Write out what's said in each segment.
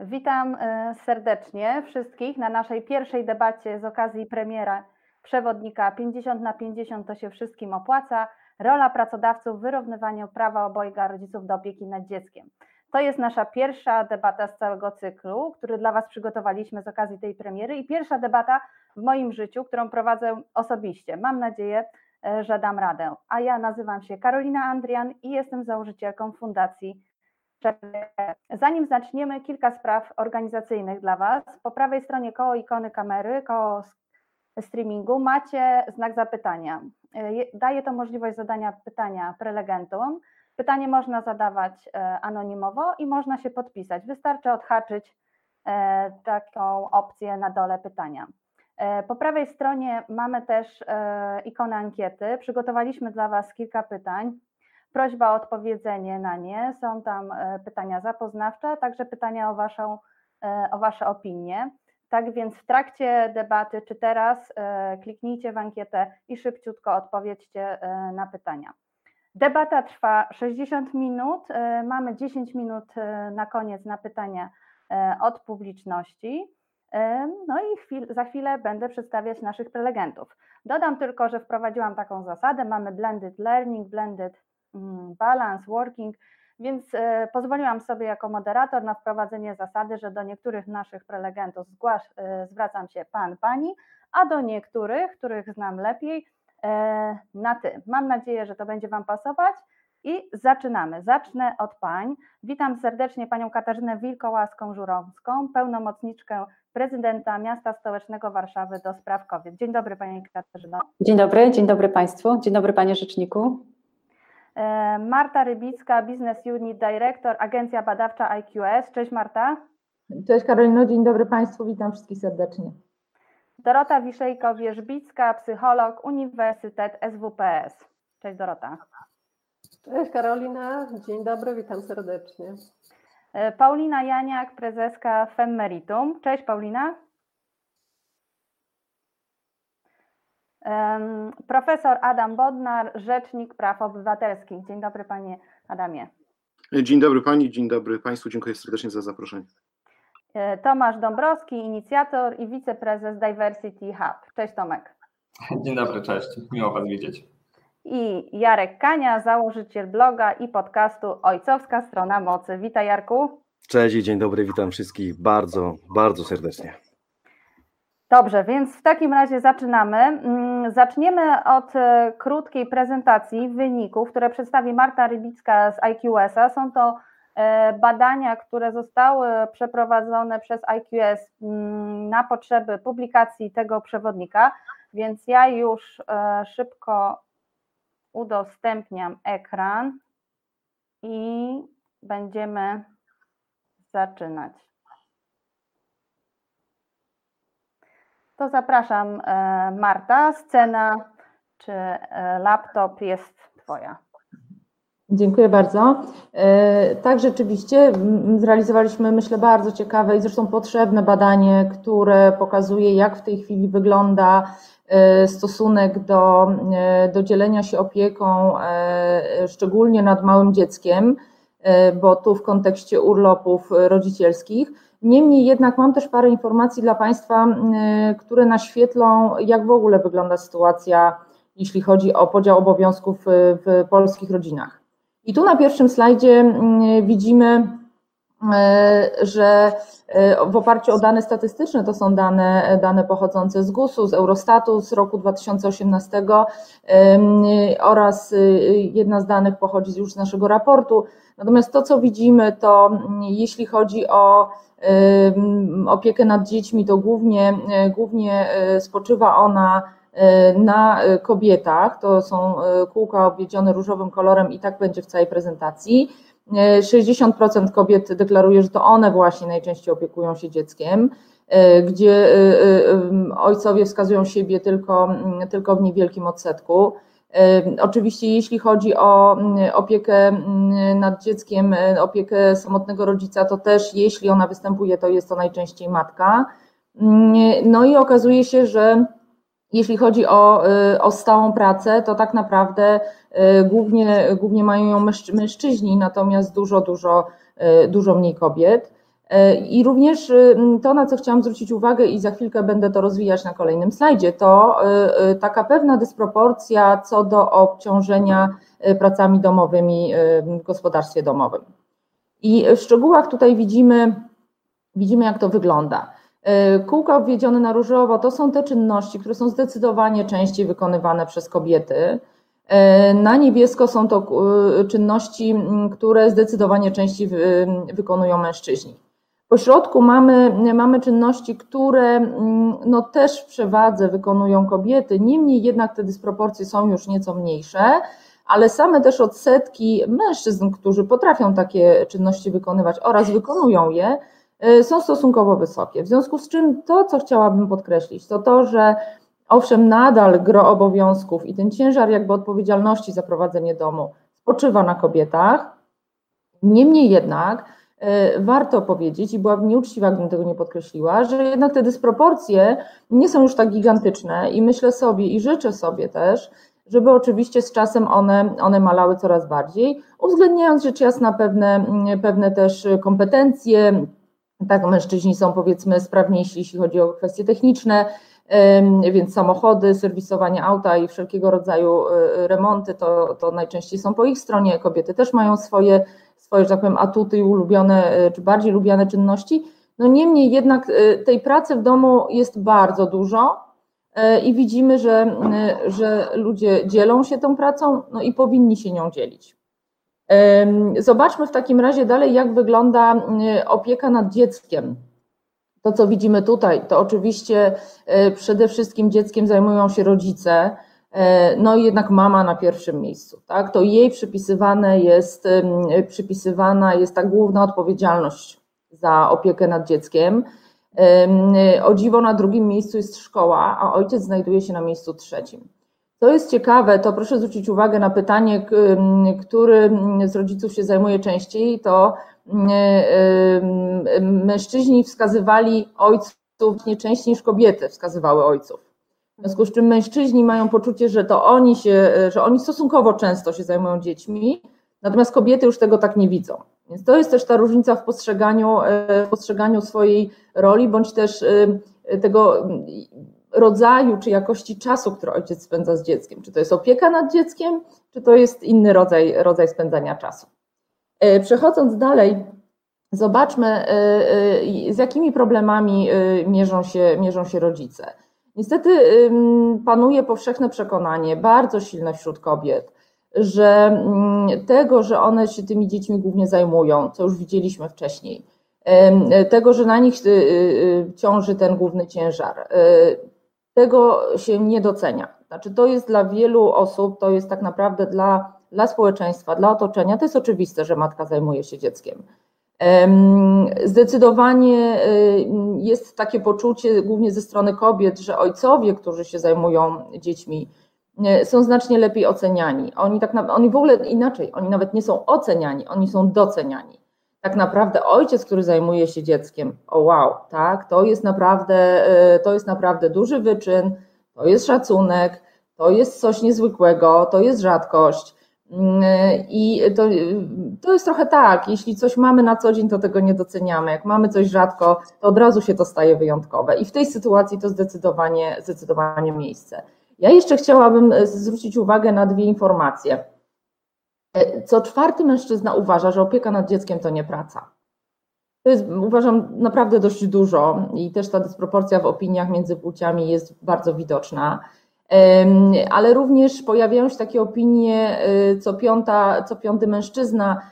Witam e, serdecznie wszystkich na naszej pierwszej debacie z okazji premiera przewodnika 50 na 50 to się wszystkim opłaca. Rola pracodawców w wyrównywaniu prawa obojga rodziców do opieki nad dzieckiem. To jest nasza pierwsza debata z całego cyklu, który dla Was przygotowaliśmy z okazji tej premiery i pierwsza debata w moim życiu, którą prowadzę osobiście. Mam nadzieję, e, że dam radę. A ja nazywam się Karolina Andrian i jestem założycielką Fundacji Zanim zaczniemy, kilka spraw organizacyjnych dla Was. Po prawej stronie koło ikony kamery, koło streamingu macie znak zapytania. Daje to możliwość zadania pytania prelegentom. Pytanie można zadawać e, anonimowo i można się podpisać. Wystarczy odhaczyć e, taką opcję na dole pytania. E, po prawej stronie mamy też ikonę ankiety. Przygotowaliśmy dla Was kilka pytań prośba o odpowiedzenie na nie. Są tam e, pytania zapoznawcze, także pytania o, waszą, e, o Wasze opinie. Tak więc w trakcie debaty, czy teraz, e, kliknijcie w ankietę i szybciutko odpowiedzcie na pytania. Debata trwa 60 minut. Mamy 10 minut na koniec na pytania od publiczności. No i chwil, za chwilę będę przedstawiać naszych prelegentów. Dodam tylko, że wprowadziłam taką zasadę. Mamy blended learning, blended Mm, balance, working, więc e, pozwoliłam sobie jako moderator na wprowadzenie zasady, że do niektórych naszych prelegentów zgłasz, e, zwracam się pan, pani, a do niektórych, których znam lepiej, e, na ty. Mam nadzieję, że to będzie Wam pasować i zaczynamy. Zacznę od pań. Witam serdecznie panią Katarzynę Wilkołaską-Żurowską, pełnomocniczkę prezydenta miasta stołecznego Warszawy do spraw kobiet. Dzień dobry pani Katarzyno. Dzień dobry, dzień dobry państwu, dzień dobry panie rzeczniku. E, Marta Rybicka, Business Unit Director, Agencja Badawcza IQS. Cześć Marta. Cześć Karolino, dzień dobry Państwu, witam wszystkich serdecznie. Dorota Wiszejko-Wierzbicka, psycholog, Uniwersytet SWPS. Cześć Dorota. Cześć Karolina, dzień dobry, witam serdecznie. E, Paulina Janiak, prezeska Femmeritum. Cześć Paulina. Profesor Adam Bodnar, Rzecznik Praw Obywatelskich. Dzień dobry Panie Adamie. Dzień dobry Pani, dzień dobry Państwu, dziękuję serdecznie za zaproszenie. E, Tomasz Dąbrowski, inicjator i wiceprezes Diversity Hub. Cześć Tomek. Dzień dobry, cześć, miło Was widzieć. I Jarek Kania, założyciel bloga i podcastu Ojcowska Strona Mocy. Witaj Jarku. Cześć i dzień dobry, witam wszystkich bardzo, bardzo serdecznie. Dobrze, więc w takim razie zaczynamy. Mm, zaczniemy od e, krótkiej prezentacji wyników, które przedstawi Marta Rybicka z IQS-a. Są to e, badania, które zostały przeprowadzone przez IQS mm, na potrzeby publikacji tego przewodnika, więc ja już e, szybko udostępniam ekran i będziemy zaczynać. To zapraszam e, Marta. Scena czy e, laptop jest Twoja. Dziękuję bardzo. E, tak, rzeczywiście zrealizowaliśmy, myślę, bardzo ciekawe i zresztą potrzebne badanie, które pokazuje, jak w tej chwili wygląda stosunek do, do dzielenia się opieką, szczególnie nad małym dzieckiem, bo tu w kontekście urlopów rodzicielskich. Niemniej jednak mam też parę informacji dla Państwa, które naświetlą, jak w ogóle wygląda sytuacja, jeśli chodzi o podział obowiązków w polskich rodzinach. I tu na pierwszym slajdzie widzimy, że w oparciu o dane statystyczne, to są dane, dane pochodzące z GUS-u, z Eurostatu z roku 2018 oraz jedna z danych pochodzi już z naszego raportu. Natomiast to, co widzimy, to jeśli chodzi o opiekę nad dziećmi, to głównie, e, głównie e, spoczywa ona e, na kobietach. To są kółka obwiedzione różowym kolorem i tak będzie w całej prezentacji. 60% kobiet deklaruje, że to one właśnie najczęściej opiekują się dzieckiem, gdzie ojcowie wskazują siebie tylko, tylko w niewielkim odsetku. Oczywiście, jeśli chodzi o mm, opiekę mm, nad dzieckiem, e, opiekę samotnego rodzica, to też jeśli ona występuje, to jest to najczęściej matka. Mm, no i okazuje się, że jeśli chodzi o, e, o stałą pracę, to tak naprawdę e, głównie, głównie mają ją mężczyźni, natomiast dużo, dużo, dużo mniej kobiet. I również to, na co chciałam zwrócić uwagę, i za chwilkę będę to rozwijać na kolejnym slajdzie, to taka pewna dysproporcja co do obciążenia pracami domowymi w gospodarstwie domowym. I w szczegółach tutaj widzimy, widzimy jak to wygląda. Kółka obwiedzione na różowo to są te czynności, które są zdecydowanie częściej wykonywane przez kobiety. Na niebiesko są to czynności, które zdecydowanie częściej wykonują mężczyźni. Po środku mamy, mamy czynności, które no, też w przewadze wykonują kobiety, niemniej jednak te dysproporcje są już nieco mniejsze, ale same też odsetki mężczyzn, którzy potrafią takie czynności wykonywać oraz wykonują je, są stosunkowo wysokie. W związku z czym to, co chciałabym podkreślić, to to, że owszem, nadal gro obowiązków i ten ciężar jakby odpowiedzialności za prowadzenie domu spoczywa na kobietach, niemniej jednak warto powiedzieć, i byłabym nieuczciwa, gdybym tego nie podkreśliła, że jednak te dysproporcje nie są już tak gigantyczne i myślę sobie i życzę sobie też, żeby oczywiście z czasem one, one malały coraz bardziej, uwzględniając rzecz jasna pewne, pewne też kompetencje. Tak, mężczyźni są powiedzmy sprawniejsi, jeśli chodzi o kwestie techniczne, więc samochody, serwisowanie auta i wszelkiego rodzaju remonty to, to najczęściej są po ich stronie. Kobiety też mają swoje, swoje, że tak powiem, atuty i ulubione, czy bardziej lubiane czynności. No niemniej jednak tej pracy w domu jest bardzo dużo i widzimy, że, że ludzie dzielą się tą pracą no i powinni się nią dzielić. Zobaczmy w takim razie dalej, jak wygląda opieka nad dzieckiem. To, co widzimy tutaj, to oczywiście przede wszystkim dzieckiem zajmują się rodzice, no i jednak mama na pierwszym miejscu, tak? To jej przypisywane jest, przypisywana jest ta główna odpowiedzialność za opiekę nad dzieckiem. O dziwo na drugim miejscu jest szkoła, a ojciec znajduje się na miejscu trzecim. Co jest ciekawe, to proszę zwrócić uwagę na pytanie, który z rodziców się zajmuje częściej, to mężczyźni wskazywali ojców nie częściej niż kobiety wskazywały ojców. W związku z czym mężczyźni mają poczucie, że to oni się, że oni stosunkowo często się zajmują dziećmi, natomiast kobiety już tego tak nie widzą. Więc to jest też ta różnica w postrzeganiu, w postrzeganiu swojej roli, bądź też tego rodzaju czy jakości czasu, który ojciec spędza z dzieckiem. Czy to jest opieka nad dzieckiem, czy to jest inny rodzaj, rodzaj spędzania czasu. Przechodząc dalej, zobaczmy, z jakimi problemami mierzą się, mierzą się rodzice. Niestety panuje powszechne przekonanie, bardzo silne wśród kobiet, że tego, że one się tymi dziećmi głównie zajmują, co już widzieliśmy wcześniej, tego, że na nich ciąży ten główny ciężar, tego się nie docenia. Znaczy, to jest dla wielu osób, to jest tak naprawdę dla, dla społeczeństwa, dla otoczenia, to jest oczywiste, że matka zajmuje się dzieckiem. Zdecydowanie jest takie poczucie, głównie ze strony kobiet, że ojcowie, którzy się zajmują dziećmi, są znacznie lepiej oceniani. Oni tak oni w ogóle inaczej, oni nawet nie są oceniani, oni są doceniani. Tak naprawdę ojciec, który zajmuje się dzieckiem, o wow, tak, to jest naprawdę, to jest naprawdę duży wyczyn, to jest szacunek, to jest coś niezwykłego, to jest rzadkość. I to, to jest trochę tak, jeśli coś mamy na co dzień, to tego nie doceniamy. Jak mamy coś rzadko, to od razu się to staje wyjątkowe. I w tej sytuacji to zdecydowanie, zdecydowanie miejsce. Ja jeszcze chciałabym zwrócić uwagę na dwie informacje. Co czwarty mężczyzna uważa, że opieka nad dzieckiem to nie praca. To jest, uważam, naprawdę dość dużo i też ta dysproporcja w opiniach między płciami jest bardzo widoczna. Ale również pojawiają się takie opinie, co, piąta, co piąty mężczyzna,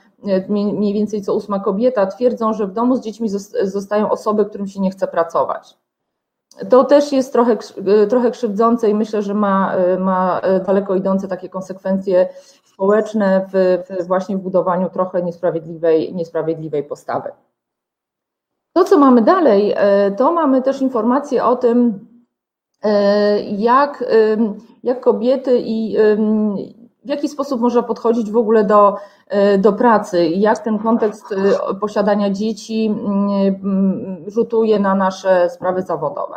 mniej więcej co ósma kobieta, twierdzą, że w domu z dziećmi zostają osoby, którym się nie chce pracować. To też jest trochę, trochę krzywdzące i myślę, że ma, ma daleko idące takie konsekwencje społeczne w, w właśnie w budowaniu trochę niesprawiedliwej, niesprawiedliwej postawy. To, co mamy dalej, to mamy też informacje o tym, jak, jak kobiety i w jaki sposób można podchodzić w ogóle do, do pracy, jak ten kontekst posiadania dzieci rzutuje na nasze sprawy zawodowe.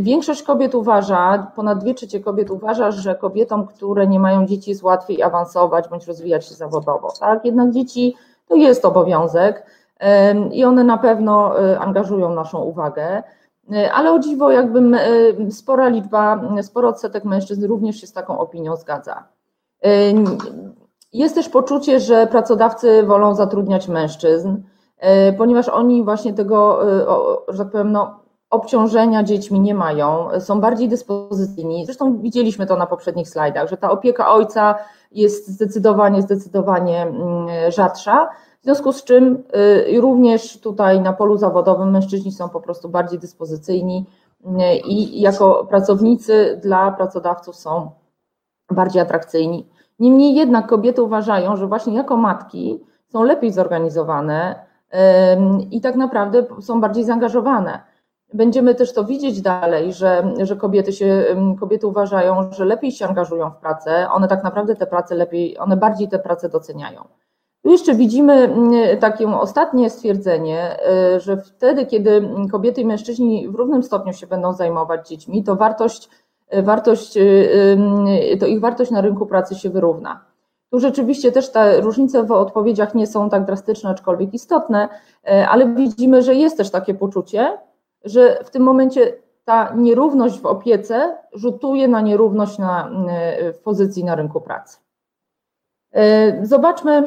Większość kobiet uważa, ponad dwie trzecie kobiet uważa, że kobietom, które nie mają dzieci, jest łatwiej awansować bądź rozwijać się zawodowo. Tak? Jednak dzieci to jest obowiązek. i one na pewno angażują naszą uwagę. Ale o dziwo, jakbym spora liczba, sporo odsetek mężczyzn również się z taką opinią zgadza. Jest też poczucie, że pracodawcy wolą zatrudniać mężczyzn, ponieważ oni właśnie tego, że tak powiem, no, obciążenia dziećmi nie mają, są bardziej dyspozycyjni. Zresztą widzieliśmy to na poprzednich slajdach, że ta opieka ojca jest zdecydowanie, zdecydowanie mm, rzadsza. Związku z czym y, również tutaj na polu zawodowym mężczyźni są po prostu bardziej dyspozycyjni y, i jako pracownicy dla pracodawców są bardziej atrakcyjni. Niemniej jednak kobiety uważają, że właśnie jako matki są lepiej zorganizowane i tak naprawdę są bardziej zaangażowane. Będziemy też to widzieć dalej, że, że kobiety, się, kobiety uważają, że lepiej się angażują w pracę, one tak naprawdę te prace lepiej, one bardziej te prace doceniają. Jeszcze widzimy takie ostatnie stwierdzenie, y, że wtedy, kiedy kobiety i mężczyźni w równym stopniu się będą zajmować dziećmi, to wartość, y, wartość y, to ich wartość na rynku pracy się wyrówna. Tu rzeczywiście też te różnice w odpowiedziach nie są tak drastyczne, aczkolwiek istotne, ale widzimy, że jest też takie poczucie, że w tym momencie ta nierówność w opiece rzutuje na nierówność na, w pozycji na rynku pracy. Zobaczmy,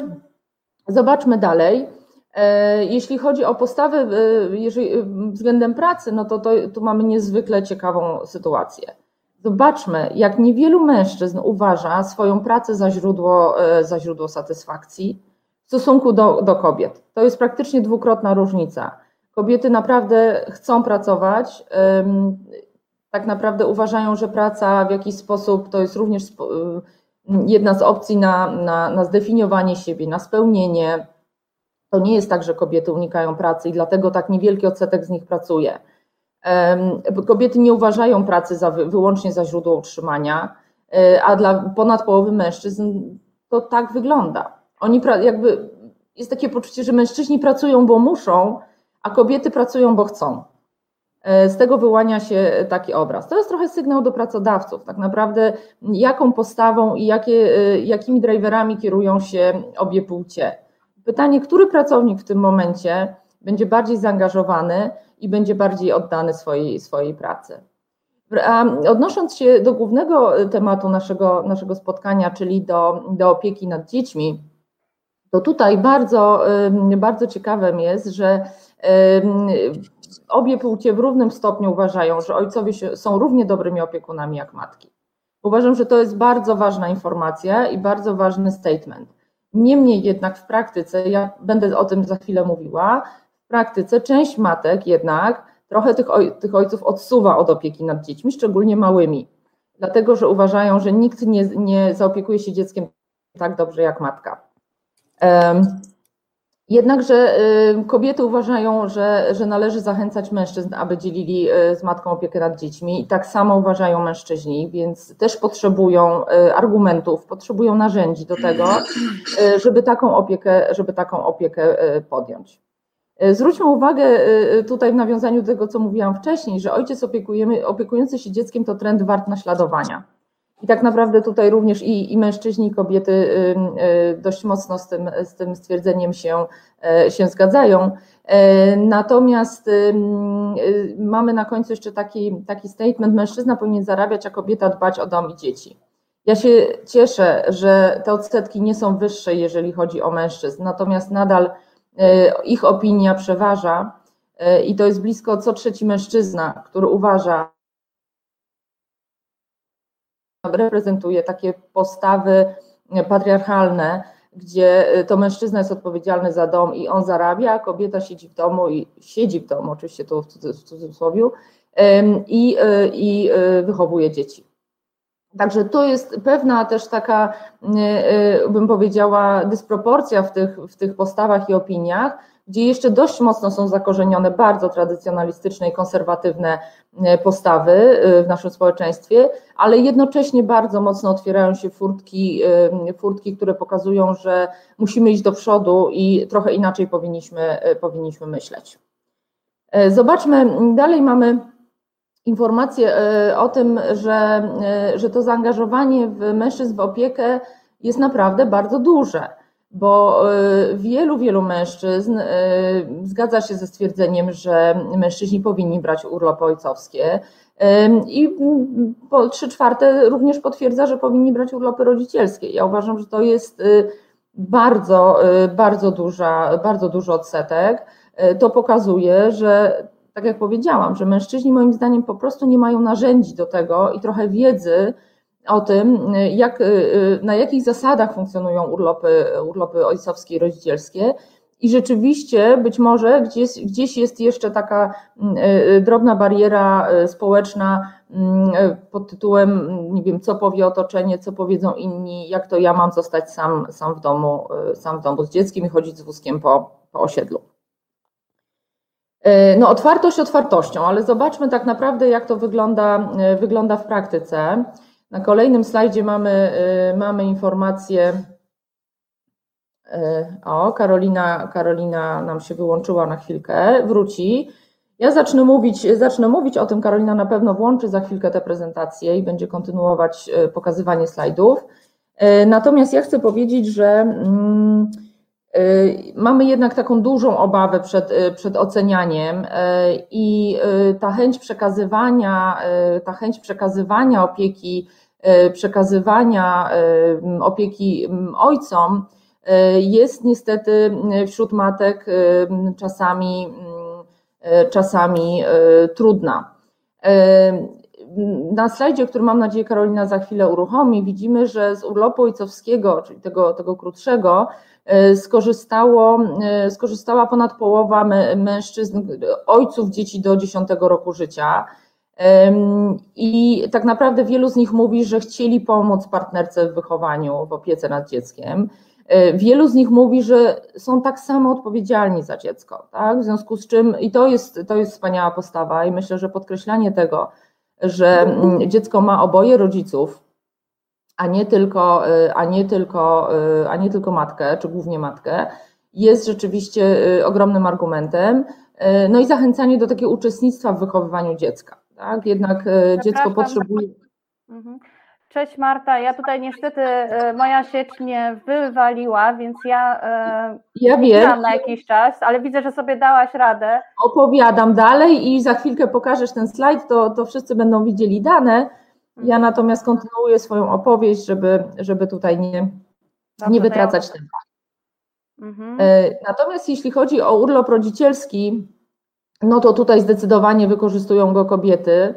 zobaczmy dalej. E, jeśli chodzi o postawę e, jeżeli, względem pracy, no to, to tu mamy niezwykle ciekawą sytuację. Zobaczmy, jak niewielu mężczyzn uważa swoją pracę za źródło, za źródło satysfakcji w stosunku do, do kobiet. To jest praktycznie dwukrotna różnica. Kobiety naprawdę chcą pracować. Tak naprawdę uważają, że praca w jakiś sposób to jest również jedna z opcji na, na, na zdefiniowanie siebie, na spełnienie. To nie jest tak, że kobiety unikają pracy i dlatego tak niewielki odsetek z nich pracuje. Kobiety nie uważają pracy za, wyłącznie za źródło utrzymania, e, a dla ponad połowy mężczyzn to tak wygląda. Oni jakby jest takie poczucie, że mężczyźni pracują, bo muszą, a kobiety pracują, bo chcą. E, z tego wyłania się taki obraz. To jest trochę sygnał do pracodawców, tak naprawdę jaką postawą i jakie, e, jakimi driverami kierują się obie płcie. Pytanie, który pracownik w tym momencie będzie bardziej zaangażowany i będzie bardziej oddany swojej, swojej pracy. A odnosząc się do głównego tematu naszego, naszego spotkania, czyli do, do opieki nad dziećmi, to tutaj bardzo, bardzo ciekawym jest, że obie płcie w równym stopniu uważają, że ojcowie są równie dobrymi opiekunami jak matki. Uważam, że to jest bardzo ważna informacja i bardzo ważny statement. Niemniej jednak w praktyce, ja będę o tym za chwilę mówiła, w praktyce część matek jednak trochę tych, oj, tych ojców odsuwa od opieki nad dziećmi, szczególnie małymi, dlatego że uważają, że nikt nie, nie zaopiekuje się dzieckiem tak dobrze jak matka. Jednakże y, kobiety uważają, że, że należy zachęcać mężczyzn, aby dzielili y, z matką opiekę nad dziećmi i tak samo uważają mężczyźni, więc też potrzebują y, argumentów, potrzebują narzędzi do tego, żeby taką opiekę, żeby taką opiekę podjąć. Zwróćmy uwagę tutaj w nawiązaniu do tego, co mówiłam wcześniej, że ojciec opiekujący się dzieckiem to trend wart naśladowania. I tak naprawdę tutaj również i, i mężczyźni, i kobiety y, dość mocno z tym, z tym stwierdzeniem się, e, się zgadzają. E, natomiast y, mamy na końcu jeszcze taki, taki statement: mężczyzna powinien zarabiać, a kobieta dbać o dom i dzieci. Ja się cieszę, że te odsetki nie są wyższe, jeżeli chodzi o mężczyzn, natomiast nadal e, ich opinia przeważa i to jest blisko co trzeci mężczyzna, który uważa, reprezentuje takie postawy patriarchalne, gdzie to mężczyzna jest odpowiedzialny za dom i on zarabia, a kobieta siedzi w domu i siedzi w domu, oczywiście to w cudzysłowie, i, i wychowuje dzieci. Także to jest pewna też taka, bym powiedziała, dysproporcja w tych, w tych postawach i opiniach, gdzie jeszcze dość mocno są zakorzenione bardzo tradycjonalistyczne i konserwatywne e, postawy e, w naszym społeczeństwie, ale jednocześnie bardzo mocno otwierają się furtki, e, furtki, które pokazują, że musimy iść do przodu i trochę inaczej powinniśmy, powinniśmy myśleć. Zobaczmy, dalej mamy informację o tym, że, że to zaangażowanie w mężczyzn w opiekę jest naprawdę bardzo duże. Bo y, wielu, wielu mężczyzn y, zgadza się ze stwierdzeniem, że mężczyźni powinni brać urlopy ojcowskie. I po trzy czwarte również potwierdza, że powinni brać urlopy rodzicielskie. Ja uważam, że to jest y, bardzo, bardzo, duża, bardzo duży odsetek. To pokazuje, że tak jak powiedziałam, że mężczyźni moim zdaniem po prostu nie mają narzędzi do tego i trochę wiedzy, o tym, jak, y, y, na jakich zasadach funkcjonują urlopy, urlopy ojcowskie i rodzicielskie. I rzeczywiście być może gdzieś, gdzieś jest jeszcze taka mm, y, drobna bariera społeczna mm, pod tytułem, nie wiem, co powie otoczenie, co powiedzą inni, jak to ja mam zostać sam, sam, w, domu, sam w domu z dzieckiem i chodzić z wózkiem po, po osiedlu. No, otwartość otwartością, ale zobaczmy tak naprawdę, jak to wygląda, wygląda w praktyce. Na kolejnym slajdzie mamy, y, mamy informację. Y, o, Karolina, Karolina nam się wyłączyła na chwilkę, wróci. Ja zacznę mówić, zacznę mówić o tym, Karolina na pewno włączy za chwilkę tę prezentację i będzie kontynuować y, pokazywanie slajdów. Natomiast ja chcę powiedzieć, że mm, mamy jednak taką dużą obawę przed, przed ocenianiem i ta chęć przekazywania, ta chęć przekazywania opieki przekazywania opieki ojcom jest niestety wśród matek czasami, czasami trudna. Na slajdzie, który mam nadzieję Karolina za chwilę uruchomi, widzimy, że z urlopu ojcowskiego, czyli tego, tego krótszego, skorzystało, skorzystała ponad połowa mężczyzn, ojców dzieci do 10 roku życia. I tak naprawdę wielu z nich mówi, że chcieli pomóc partnerce w wychowaniu, w opiece nad dzieckiem. E, wielu z nich mówi, że są tak samo odpowiedzialni za dziecko, tak? W związku z czym, i to jest, to jest wspaniała postawa, i myślę, że podkreślanie tego, że mm, dziecko ma oboje rodziców, a nie tylko, e, a nie tylko, e, a nie tylko matkę, czy głównie matkę, jest rzeczywiście ogromnym argumentem. No i zachęcanie do takiego uczestnictwa w wychowywaniu dziecka tak? Jednak dziecko potrzebuje. Mhm. Cześć Marta, ja tutaj niestety moja sieć mnie wywaliła, więc ja, ja wiem na jakiś czas, ale widzę, że sobie dałaś radę. Opowiadam dalej i za chwilkę pokażesz ten slajd, to, to wszyscy będą widzieli dane. Ja mhm. natomiast kontynuuję swoją opowieść, żeby, żeby tutaj nie, nie wytracać tempa. Mhm. Natomiast jeśli chodzi o urlop rodzicielski, no to tutaj zdecydowanie wykorzystują go kobiety.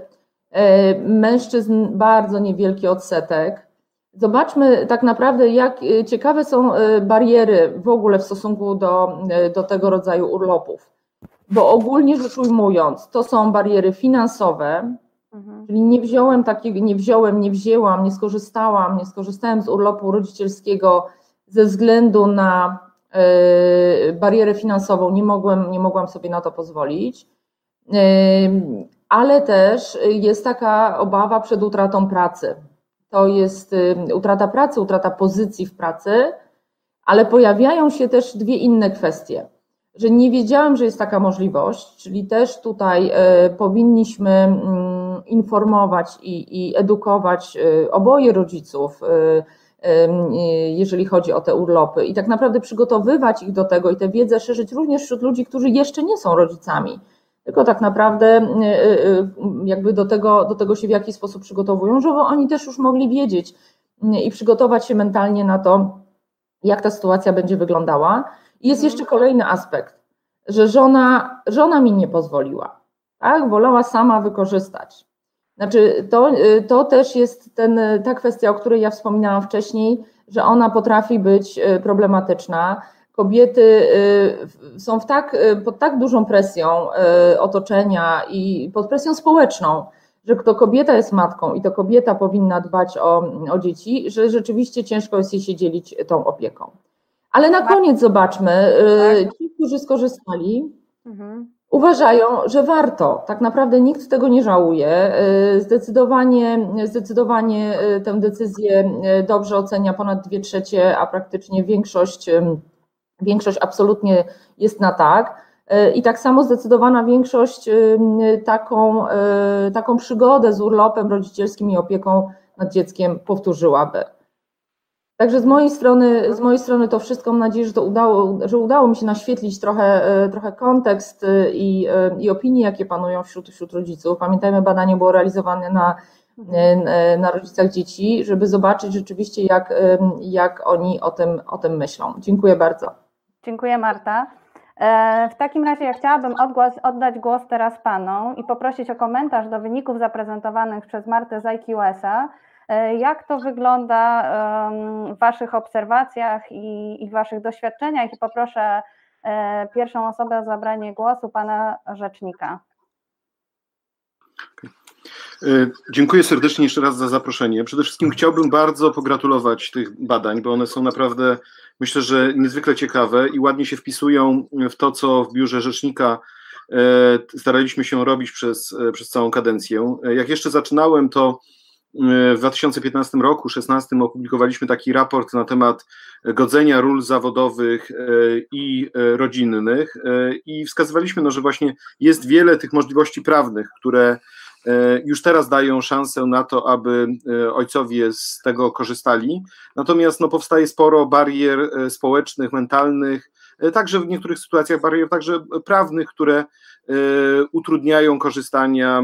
E, mężczyzn bardzo niewielki odsetek. Zobaczmy tak naprawdę, jak e, ciekawe są e, bariery w ogóle w stosunku do, do tego rodzaju urlopów. Bo ogólnie rzecz ujmując, to są bariery finansowe, mhm. czyli nie wziąłem takiego, nie wziąłem, nie wzięłam, nie skorzystałam, nie skorzystałem z urlopu rodzicielskiego ze względu na E, barierę finansową, nie mogłem, nie mogłam sobie na to pozwolić. E, ale też jest taka obawa przed utratą pracy. To jest e, utrata pracy, utrata pozycji w pracy, ale pojawiają się też dwie inne kwestie. Że nie wiedziałam, że jest taka możliwość, czyli też tutaj powinniśmy mm, informować i, i edukować oboje rodziców, jeżeli chodzi o te urlopy i tak naprawdę przygotowywać ich do tego i tę wiedzę szerzyć również wśród ludzi, którzy jeszcze nie są rodzicami, tylko tak naprawdę y, y, y, jakby do tego, do tego się w jakiś sposób przygotowują, żeby oni też już mogli wiedzieć i przygotować się mentalnie na to, jak ta sytuacja będzie wyglądała. I jest jeszcze kolejny aspekt, że żona, żona mi nie pozwoliła, tak? Wolała sama wykorzystać. Znaczy, to, y, to też jest ten, ta kwestia, o której ja wspominałam wcześniej, że ona potrafi być y, problematyczna. Kobiety y, są w tak, pod tak dużą presją otoczenia i pod presją społeczną, że to kobieta jest matką i to kobieta powinna dbać o, o dzieci, że rzeczywiście ciężko jest jej się dzielić tą opieką. Ale na koniec zobaczmy, tak. ci, którzy skorzystali, mhm uważają, że warto. Tak naprawdę nikt tego nie żałuje. Y, zdecydowanie, zdecydowanie y, tę decyzję y, dobrze ocenia ponad dwie trzecie, a praktycznie większość, większość absolutnie jest na tak. I tak samo zdecydowana większość taką, taką przygodę z urlopem rodzicielskim i opieką nad dzieckiem powtórzyłaby. Także z mojej strony, z mojej strony to wszystko. Mam nadzieję, że to udało, że udało mi się naświetlić trochę, trochę kontekst i, i opinie, jakie panują wśród, wśród rodziców. Pamiętajmy, badanie było realizowane na, na rodzicach dzieci, żeby zobaczyć rzeczywiście, jak, jak oni o tym, o tym myślą. Dziękuję bardzo. Dziękuję Marta. E, w takim razie ja chciałabym odgłos, oddać głos teraz Panom i poprosić o komentarz do wyników zaprezentowanych przez Martę z IQS-a. E, jak to wygląda w Waszych obserwacjach i, i Waszych doświadczeniach? I poproszę e, pierwszą osobę o zabranie głosu, Pana Rzecznika. Okay. Dziękuję serdecznie jeszcze raz za zaproszenie. Przede wszystkim chciałbym bardzo pogratulować tych badań, bo one są naprawdę myślę, że niezwykle ciekawe i ładnie się wpisują w to, co w biurze rzecznika e, staraliśmy się robić przez, e, przez całą kadencję. E, jak jeszcze zaczynałem, to w 2015 roku, 2016 opublikowaliśmy taki raport na temat godzenia ról zawodowych i rodzinnych i wskazywaliśmy, no, że właśnie jest wiele tych możliwości prawnych, które E, już teraz dają szansę na to, aby e, ojcowie z tego korzystali. Natomiast no, powstaje sporo barier e, społecznych, mentalnych, także w niektórych sytuacjach barier także prawnych, które utrudniają korzystania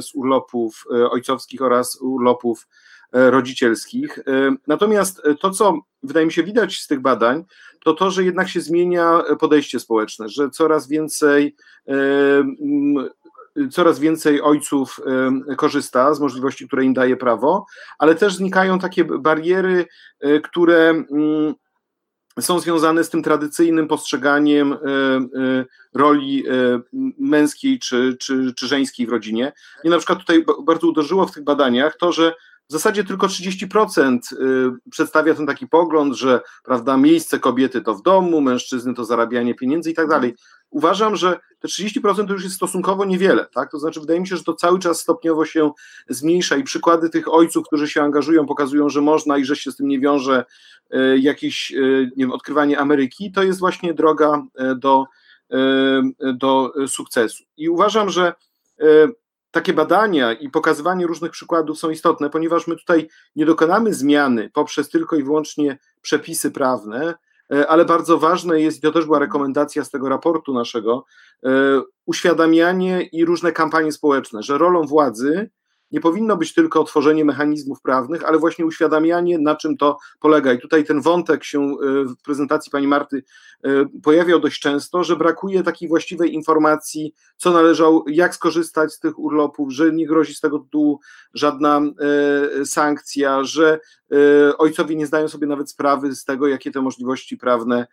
z urlopów ojcowskich oraz urlopów rodzicielskich. Natomiast to, co wydaje mi się widać z tych badań, to to, że jednak się zmienia podejście społeczne, że coraz więcej coraz więcej ojców korzysta z możliwości, które im daje prawo, ale też znikają takie bariery, e, które mm, są związane z tym tradycyjnym postrzeganiem e, e, roli męskiej czy, czy, czy żeńskiej w rodzinie. I na przykład tutaj bardzo uderzyło w tych badaniach to, że w zasadzie tylko 30% przedstawia ten taki pogląd, że prawda, miejsce kobiety to w domu, mężczyzny to zarabianie pieniędzy i tak dalej uważam, że te 30% to już jest stosunkowo niewiele, tak? To znaczy, wydaje mi się, że to cały czas stopniowo się zmniejsza i przykłady tych ojców, którzy się angażują, pokazują, że można i że się z tym nie wiąże e, jakieś, e, nie wiem, odkrywanie Ameryki, to jest właśnie droga do, do sukcesu. I uważam, że takie badania i pokazywanie różnych przykładów są istotne, ponieważ my tutaj nie dokonamy zmiany poprzez tylko i wyłącznie przepisy prawne, E, ale bardzo ważne jest, i to też była rekomendacja z tego raportu naszego, e, uświadamianie i różne kampanie społeczne, że rolą władzy nie powinno być tylko tworzenie mechanizmów prawnych, ale właśnie uświadamianie, na czym to polega. I tutaj ten wątek się e, w prezentacji pani Marty e, pojawiał dość często, że brakuje takiej właściwej informacji, co należało, jak skorzystać z tych urlopów, że nie grozi z tego tytułu żadna e, sankcja, że ojcowie nie zdają sobie nawet sprawy z tego, jakie te możliwości prawne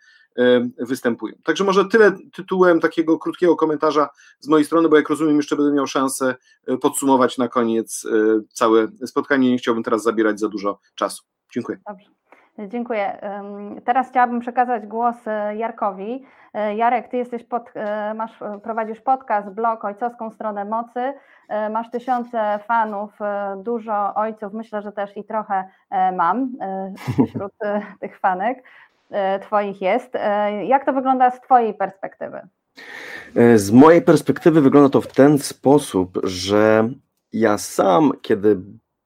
występują. Także może tyle tytułem takiego krótkiego komentarza z mojej strony, bo jak rozumiem, jeszcze będę miał szansę e, podsumować na koniec e, całe spotkanie. Nie chciałbym teraz zabierać za dużo czasu. Dziękuję. Dobrze. Dziękuję. Teraz chciałabym przekazać głos e, Jarkowi. Jarek, ty jesteś pod, masz, prowadzisz podcast, blog Ojcowską Stronę Mocy. Masz tysiące fanów, dużo ojców, myślę, że też i trochę mam wśród tych fanek. E, twoich jest. E, jak to wygląda z Twojej perspektywy? E, z mojej perspektywy wygląda to w ten sposób, że ja sam, kiedy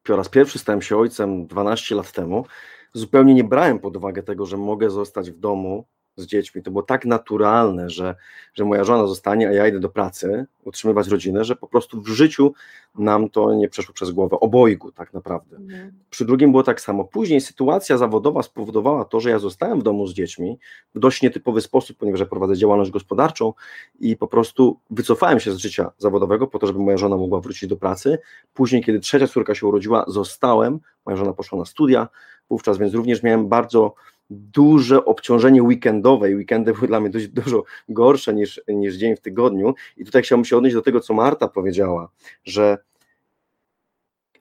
po raz pierwszy stałem się ojcem 12 lat temu, zupełnie nie brałem pod uwagę tego, że mogę zostać w domu z dziećmi. To było tak naturalne, że, że moja żona zostanie, a ja idę do pracy, utrzymywać rodzinę, że po prostu w życiu nam to nie przeszło przez głowę, obojgu tak naprawdę. Mhm. Przy drugim było tak samo. Później sytuacja zawodowa spowodowała to, że ja zostałem w domu z dziećmi w dość nietypowy sposób, ponieważ ja prowadzę działalność gospodarczą i po prostu wycofałem się z życia zawodowego po to, żeby moja żona mogła wrócić do pracy. Później, kiedy trzecia córka się urodziła, zostałem, moja żona poszła na studia, wówczas więc również miałem bardzo duże obciążenie weekendowe i weekendy były dla mnie dość dużo gorsze niż, niż dzień w tygodniu. I tutaj chciałbym się odnieść do tego, co Marta powiedziała, że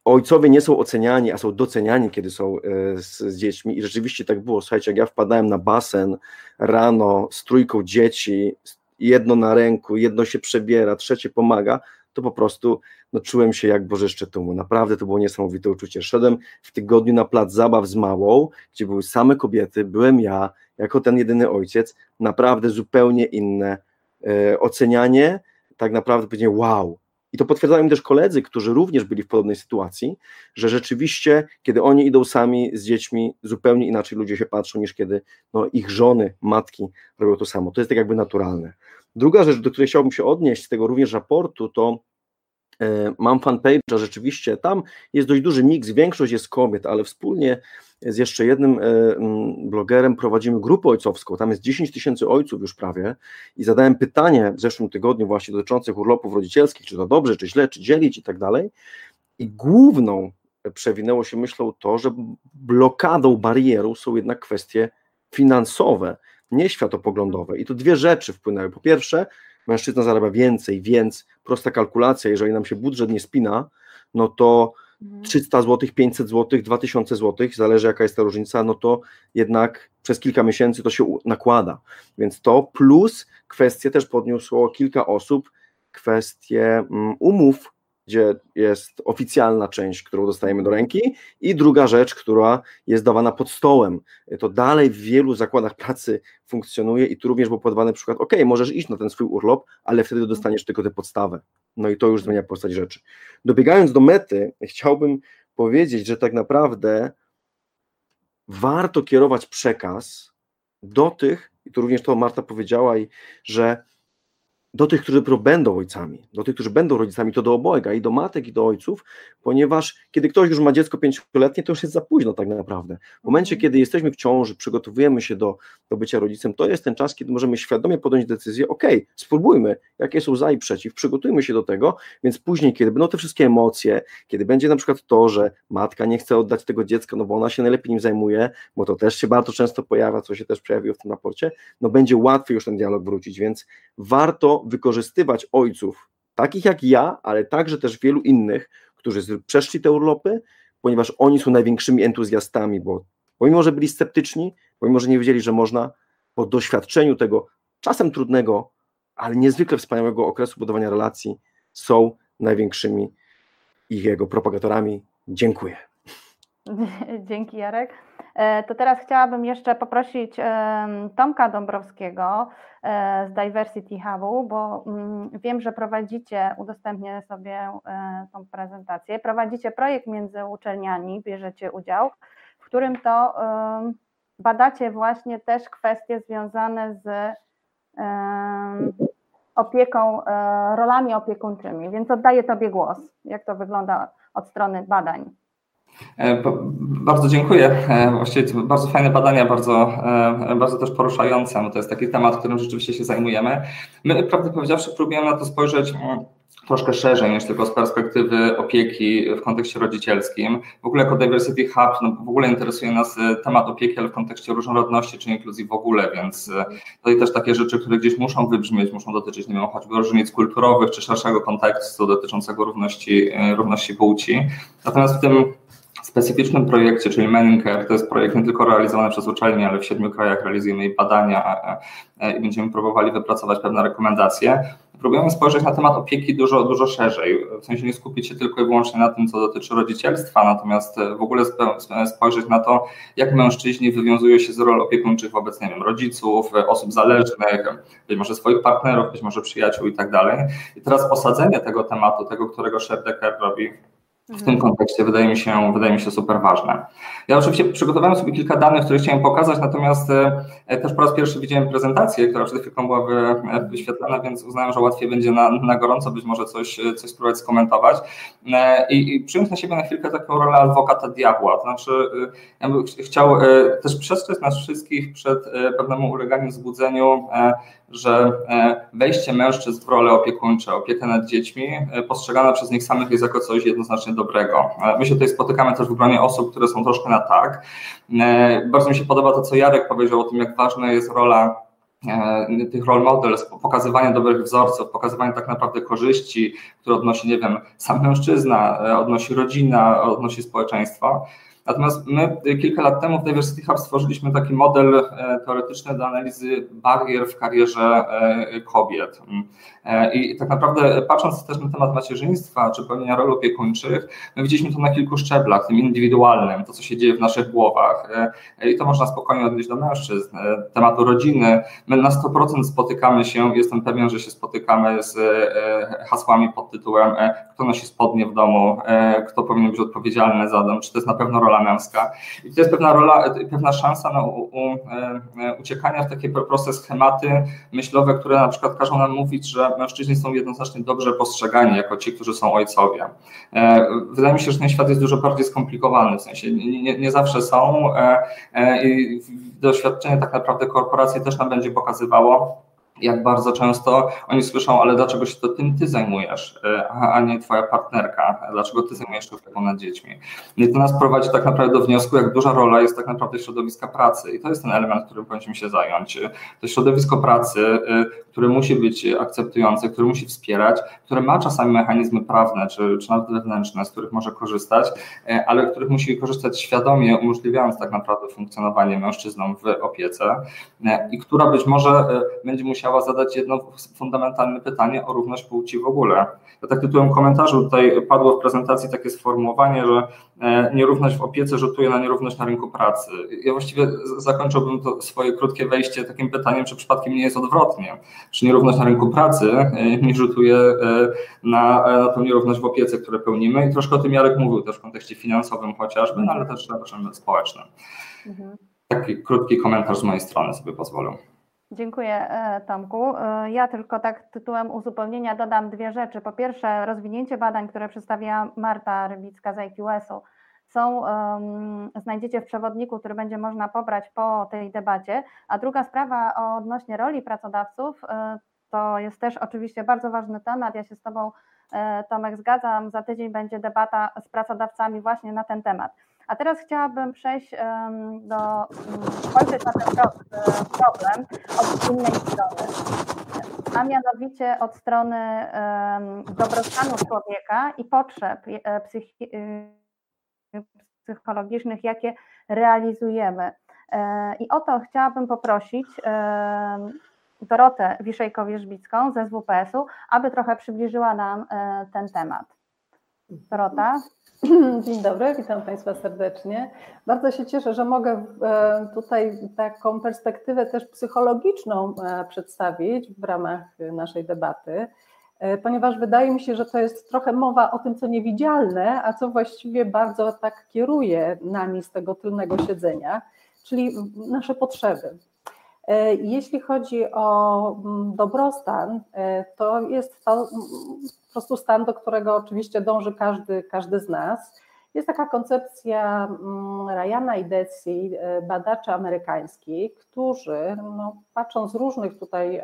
ojcowie nie są oceniani, a są doceniani, kiedy są e, z, z, dziećmi. I rzeczywiście tak było. Słuchajcie, jak ja wpadałem na basen rano z trójką dzieci, jedno na ręku, jedno się przebiera, trzecie pomaga, to po prostu no, czułem się jak Boże Szczetumu. Naprawdę to było niesamowite uczucie. Szedłem w tygodniu na plac zabaw z małą, gdzie były same kobiety, byłem ja, jako ten jedyny ojciec, naprawdę zupełnie inne e, ocenianie, tak naprawdę powiedziałem wow, I to potwierdzają też koledzy, którzy również byli w podobnej sytuacji, że rzeczywiście, kiedy oni idą sami z dziećmi, zupełnie inaczej ludzie się patrzą, niż kiedy no, ich żony, matki robią to samo. To jest tak jakby naturalne. Druga rzecz, do której chciałbym się odnieść z tego również raportu, to e, mam fanpage'a rzeczywiście, tam jest dość duży miks, większość jest kobiet, ale wspólnie z jeszcze jednym e, blogerem prowadzimy grupę ojcowską, tam jest 10 tysięcy ojców już prawie i zadałem pytanie w zeszłym tygodniu właśnie dotyczących urlopów rodzicielskich, czy to dobrze, czy źle, czy dzielić i tak dalej. I główną przewinęło się myślą to, że blokadą, barierą są jednak kwestie finansowe, nie światopoglądowe. I tu dwie rzeczy wpłynęły, po pierwsze mężczyzna zarabia więcej, więc prosta kalkulacja, jeżeli nam się budżet nie spina, no to 300 zł, 500 zł, 2000 zł, zależy jaka jest ta różnica, no to jednak przez kilka miesięcy to się nakłada. Więc to plus kwestie też podniosło kilka osób, kwestie mm, umów, gdzie jest oficjalna część, którą dostajemy do ręki, i druga rzecz, która jest dawana pod stołem. To dalej w wielu zakładach pracy funkcjonuje i tu również był podawany przykład, ok, możesz iść na ten swój urlop, ale wtedy dostaniesz tylko tę podstawę. No i to już zmienia postać rzeczy. Dobiegając do mety, chciałbym powiedzieć, że tak naprawdę warto kierować przekaz do tych, i tu również to Marta powiedziała, że do tych, którzy będą ojcami, do tych, którzy będą rodzicami, to do obojga, i do matek, i do ojców, ponieważ kiedy ktoś już ma dziecko pięcioletnie, to już jest za późno tak naprawdę. W momencie, kiedy jesteśmy w ciąży, przygotowujemy się do, do bycia rodzicem, to jest ten czas, kiedy możemy świadomie podjąć decyzję, ok, spróbujmy, jakie są za i przeciw, przygotujmy się do tego, więc później, kiedy będą te wszystkie emocje, kiedy będzie na przykład to, że matka nie chce oddać tego dziecka, no bo ona się najlepiej nim zajmuje, bo to też się bardzo często pojawia, co się też przejawiło w tym raporcie, no będzie łatwiej już ten dialog wrócić, więc warto wykorzystywać ojców, takich jak ja, ale także też wielu innych, którzy przeszli te urlopy, ponieważ oni są największymi entuzjastami, bo pomimo, że byli sceptyczni, pomimo, że nie wiedzieli, że można, po doświadczeniu tego czasem trudnego, ale niezwykle wspaniałego okresu budowania relacji, są największymi ich jego propagatorami. Dziękuję. Dzięki Jarek. E, to teraz chciałabym jeszcze poprosić Tomka Dąbrowskiego e, z Diversity Hubu, bo mm, wiem, że prowadzicie, udostępnię sobie e, tą prezentację, prowadzicie projekt między uczelniami, bierzecie udział, w którym to badacie właśnie też kwestie związane z opieką, rolami opiekuńczymi, więc oddaję Tobie głos. Jak to wygląda od strony badań? E, bardzo dziękuję. E, właściwie bardzo fajne badania, bardzo, e, bardzo też poruszające, bo to jest taki temat, którym rzeczywiście się zajmujemy. My, prawdę powiedziawszy, próbujemy na to spojrzeć mm, troszkę szerzej niż tylko z perspektywy opieki w kontekście rodzicielskim. W ogóle jako Diversity Hub no, w ogóle interesuje nas temat opieki, ale w kontekście różnorodności czy inkluzji w ogóle, więc tutaj też takie rzeczy, które gdzieś muszą wybrzmieć, muszą dotyczyć, nie wiem, choćby różnic kulturowych czy szerszego kontekstu dotyczącego równości, równości płci. Natomiast w tym specyficznym projekcie, czyli Care, to jest projekt nie tylko realizowany przez uczelnie, ale w siedmiu krajach realizujemy badania i będziemy próbowali wypracować pewne rekomendacje. Próbujemy spojrzeć na temat opieki dużo, dużo szerzej, w sensie nie skupić się tylko i wyłącznie na tym, co dotyczy rodzicielstwa, natomiast w ogóle spojrzeć na to, jak mężczyźni wywiązują się z ról opiekuńczych wobec, nie wiem, rodziców, osób zależnych, być może swoich partnerów, być może przyjaciół i tak dalej. I teraz osadzenie tego tematu, tego, którego Sherdecker robi w tym kontekście wydaje mi się, wydaje mi się super ważne. Ja oczywiście przygotowałem sobie kilka danych, które chciałem pokazać, natomiast e, też po raz pierwszy widziałem prezentację, która przed chwilą była e, wyświetlana, więc uznałem, że łatwiej będzie na, na gorąco być może coś, coś spróbować skomentować e, i, i przyjąć na siebie na chwilkę taką rolę adwokata diabła. To znaczy, ja bym chciał też przestrzec nas wszystkich przed pewnym uleganiem zbudzeniu że e, wejście mężczyzn w rolę opiekuńcze, opiekę nad dziećmi, e, postrzegane przez nich samych jest jako coś jednoznacznie dobrego. E, my się tutaj spotykamy też w gronie osób, które są troszkę na tak. Bardzo mi się podoba to, co Jarek powiedział o tym, jak ważna jest rola tych role models, pokazywanie dobrych wzorców, pokazywanie tak naprawdę korzyści, które odnosi, nie wiem, sam mężczyzna, odnosi rodzina, odnosi społeczeństwo. Natomiast my kilka lat temu w Diversity Hub stworzyliśmy taki model teoretyczny do analizy barier w karierze kobiet. I tak naprawdę patrząc też na temat macierzyństwa czy pełnienia ról opiekuńczych, my widzieliśmy to na kilku szczeblach, tym indywidualnym, to co się dzieje w naszych głowach i to można spokojnie odnieść do mężczyzn, tematu rodziny. My na 100% spotykamy się, jestem pewien, że się spotykamy z hasłami pod tytułem kto nosi spodnie w domu, kto powinien być odpowiedzialny za dom, czy to jest na pewno rola męska. I to jest pewna rola, pewna szansa na u, u, uciekania w takie proste schematy myślowe, które na przykład każą nam mówić, że mężczyźni są jednoznacznie dobrze postrzegani jako ci, którzy są ojcowie. Wydaje mi się, że ten świat jest dużo bardziej skomplikowany, w sensie nie, nie zawsze są i doświadczenie tak naprawdę korporacji też nam będzie pokazywało, jak bardzo często oni słyszą, ale dlaczego się to tym ty zajmujesz, a nie twoja partnerka, dlaczego ty zajmujesz się nad dziećmi. I to nas prowadzi tak naprawdę do wniosku, jak duża rola jest tak naprawdę środowiska pracy i to jest ten element, którym powinniśmy się zająć. To środowisko pracy, które musi być akceptujące, które musi wspierać, które ma czasami mechanizmy prawne czy, czy nawet wewnętrzne, z których może korzystać, ale których musi korzystać świadomie, umożliwiając tak naprawdę funkcjonowanie mężczyznom w opiece i która być może będzie musiała zadać jedno fundamentalne pytanie o równość płci w ogóle. Ja tak tytułem komentarzu tutaj padło w prezentacji takie sformułowanie, że nierówność w opiece rzutuje na nierówność na rynku pracy. Ja właściwie zakończyłbym to swoje krótkie wejście takim pytaniem, czy przypadkiem nie jest odwrotnie czy nierówność na rynku pracy nie rzutuje na, na tą nierówność w opiece, które pełnimy. I troszkę o tym Jarek mówił też w kontekście finansowym chociażby, no ale też społecznym. Mhm. Taki krótki komentarz z mojej strony sobie pozwolę. Dziękuję Tomku. Ja tylko tak tytułem uzupełnienia dodam dwie rzeczy. Po pierwsze rozwinięcie badań, które przedstawiła Marta Rybicka z IQS-u są, um, znajdziecie w przewodniku, który będzie można pobrać po tej debacie. A druga sprawa odnośnie roli pracodawców, to jest też oczywiście bardzo ważny temat. Ja się z Tobą, Tomek, zgadzam. Za tydzień będzie debata z pracodawcami właśnie na ten temat. A teraz chciałabym przejść do, spojrzeć na ten problem od innej strony, a mianowicie od strony dobrostanu człowieka i potrzeb psychicznych psychologicznych, jakie realizujemy. I o to chciałabym poprosić Dorotę Wiszejko-Wierzbicką ze SWPS-u, aby trochę przybliżyła nam ten temat. Dorota? Dzień dobry, witam Państwa serdecznie. Bardzo się cieszę, że mogę tutaj taką perspektywę też psychologiczną przedstawić w ramach naszej debaty. E, ponieważ wydaje mi się, że to jest trochę mowa o tym, co niewidzialne, a co właściwie bardzo tak kieruje nami z tego tylnego siedzenia, czyli nasze potrzeby. E, jeśli chodzi o mm, dobrostan, e, to jest to mm, po prostu stan, do którego oczywiście dąży każdy, każdy z nas. Jest taka koncepcja mm, Ryana i Deci, e, badaczy amerykańskich, którzy no, patrząc różnych tutaj,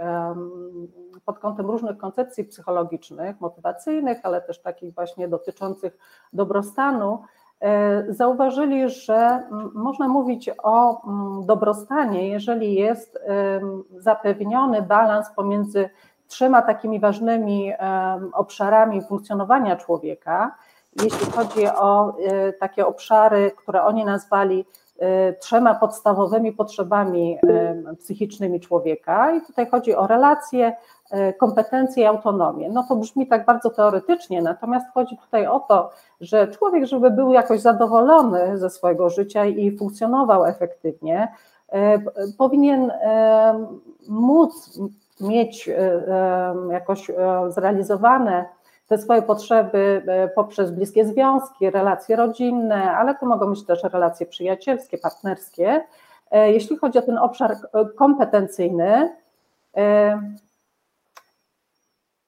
pod kątem różnych koncepcji psychologicznych, motywacyjnych, ale też takich właśnie dotyczących dobrostanu, zauważyli, że można mówić o dobrostanie, jeżeli jest zapewniony balans pomiędzy trzema takimi ważnymi obszarami funkcjonowania człowieka, jeśli chodzi o y, takie obszary, które oni nazwali trzema podstawowymi potrzebami y, psychicznymi człowieka. I tutaj chodzi o relacje, kompetencje i autonomię. No to brzmi tak bardzo teoretycznie, natomiast chodzi tutaj o to, że człowiek, żeby był jakoś zadowolony ze swojego życia i funkcjonował efektywnie, powinien móc mieć jakoś zrealizowane te swoje potrzeby e, poprzez bliskie związki, relacje rodzinne, ale to mogą być też relacje przyjacielskie, partnerskie. E, jeśli chodzi o ten obszar e, kompetencyjny,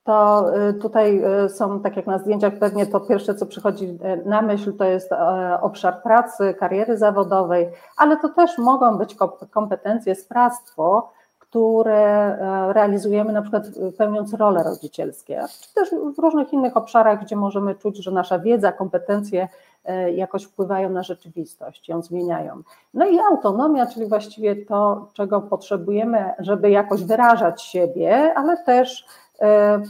to tutaj są, tak jak na zdjęciach, pewnie to pierwsze, co przychodzi na myśl, to jest obszar pracy, kariery zawodowej, ale to też mogą być kompetencje, sprawstwo, które e, realizujemy na przykład pełniąc role rodzicielskie, czy też w różnych innych obszarach, gdzie możemy czuć, że nasza wiedza, kompetencje e, jakoś wpływają na rzeczywistość, ją zmieniają. No i autonomia, czyli właściwie to, czego potrzebujemy, żeby jakoś wyrażać siebie, ale też e,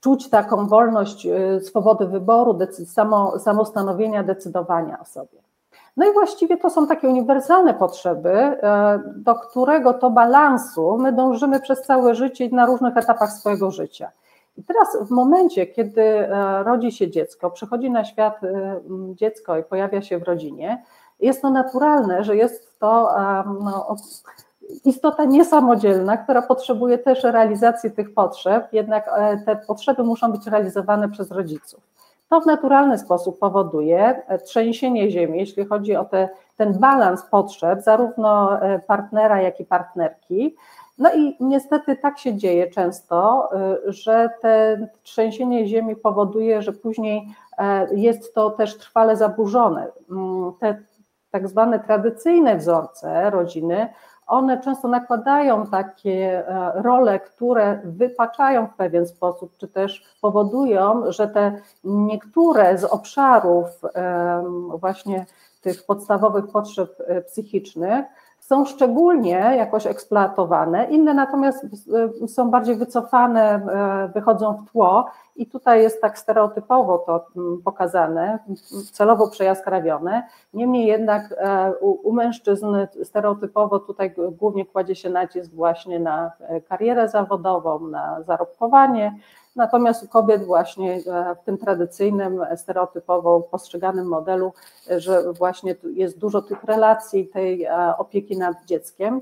czuć taką wolność swobody wyboru, samo, samostanowienia, decydowania o sobie. No i właściwie to są takie uniwersalne potrzeby, e, do którego to balansu my dążymy przez całe życie i na różnych etapach swojego życia. I teraz w momencie, kiedy e, rodzi się dziecko, przychodzi na świat e, dziecko i pojawia się w rodzinie, jest to naturalne, że jest to no, istota niesamodzielna, która potrzebuje też realizacji tych potrzeb, jednak te potrzeby muszą być realizowane przez rodziców. To w naturalny sposób powoduje e, trzęsienie ziemi, jeśli chodzi o te, ten balans potrzeb, zarówno e, partnera, jak i partnerki. No i niestety tak się dzieje często, e, że te trzęsienie ziemi powoduje, że później jest to też trwale zaburzone. Mm, te tak zwane tradycyjne wzorce rodziny, one często nakładają takie e, role, które wypaczają w pewien sposób, czy też powodują, że te niektóre z obszarów właśnie tych podstawowych potrzeb e, psychicznych są szczególnie jakoś eksploatowane, inne natomiast e, są bardziej wycofane, wychodzą w tło i tutaj jest tak stereotypowo to mm, pokazane, celowo przejaskrawione. Niemniej jednak e, u, mężczyzn stereotypowo tutaj głównie kładzie się nacisk właśnie na e, karierę zawodową, na zarobkowanie, Natomiast u kobiet właśnie e, w tym tradycyjnym, stereotypowo postrzeganym modelu, że właśnie jest dużo tych relacji, tej opieki nad dzieckiem,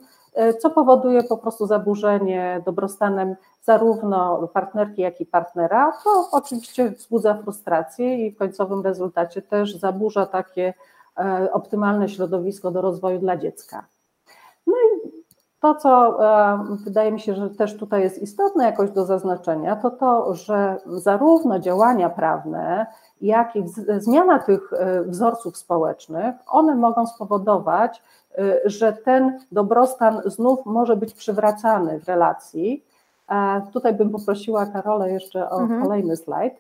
co powoduje po prostu zaburzenie dobrostanem zarówno partnerki, jak i partnera, to oczywiście wzbudza frustrację i w końcowym rezultacie też zaburza takie e, optymalne środowisko do rozwoju dla dziecka. No i to, co e, wydaje mi się, że też tutaj jest istotne jakoś do zaznaczenia, to to, że zarówno działania prawne, jak i zmiana tych e, wzorców społecznych, one mogą spowodować, że ten dobrostan znów może być przywracany w relacji, Tutaj bym poprosiła Karolę jeszcze o mhm. kolejny slajd.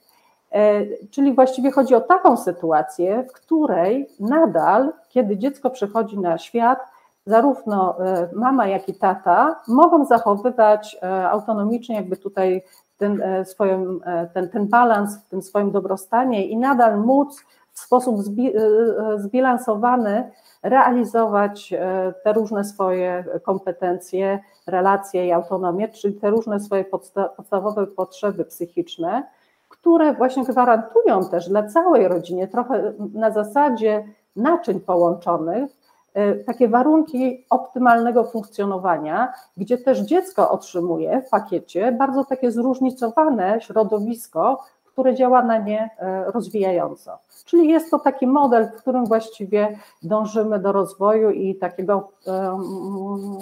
E, czyli właściwie chodzi o taką sytuację, w której nadal, kiedy dziecko przychodzi na świat, zarówno e, mama, jak i tata mogą zachowywać e, autonomicznie, jakby tutaj ten, swoim, ten, ten balans w tym swoim dobrostanie i nadal móc w sposób zbilansowany realizować e, te różne swoje kompetencje, relacje i autonomię, czyli te różne swoje podsta podstawowe potrzeby psychiczne, które właśnie gwarantują też dla całej rodziny, trochę na zasadzie naczyń połączonych, e, takie warunki optymalnego funkcjonowania, gdzie też dziecko otrzymuje w pakiecie bardzo takie zróżnicowane środowisko, które działa na nie e, rozwijająco. Czyli jest to taki model, w którym właściwie dążymy do rozwoju i takiego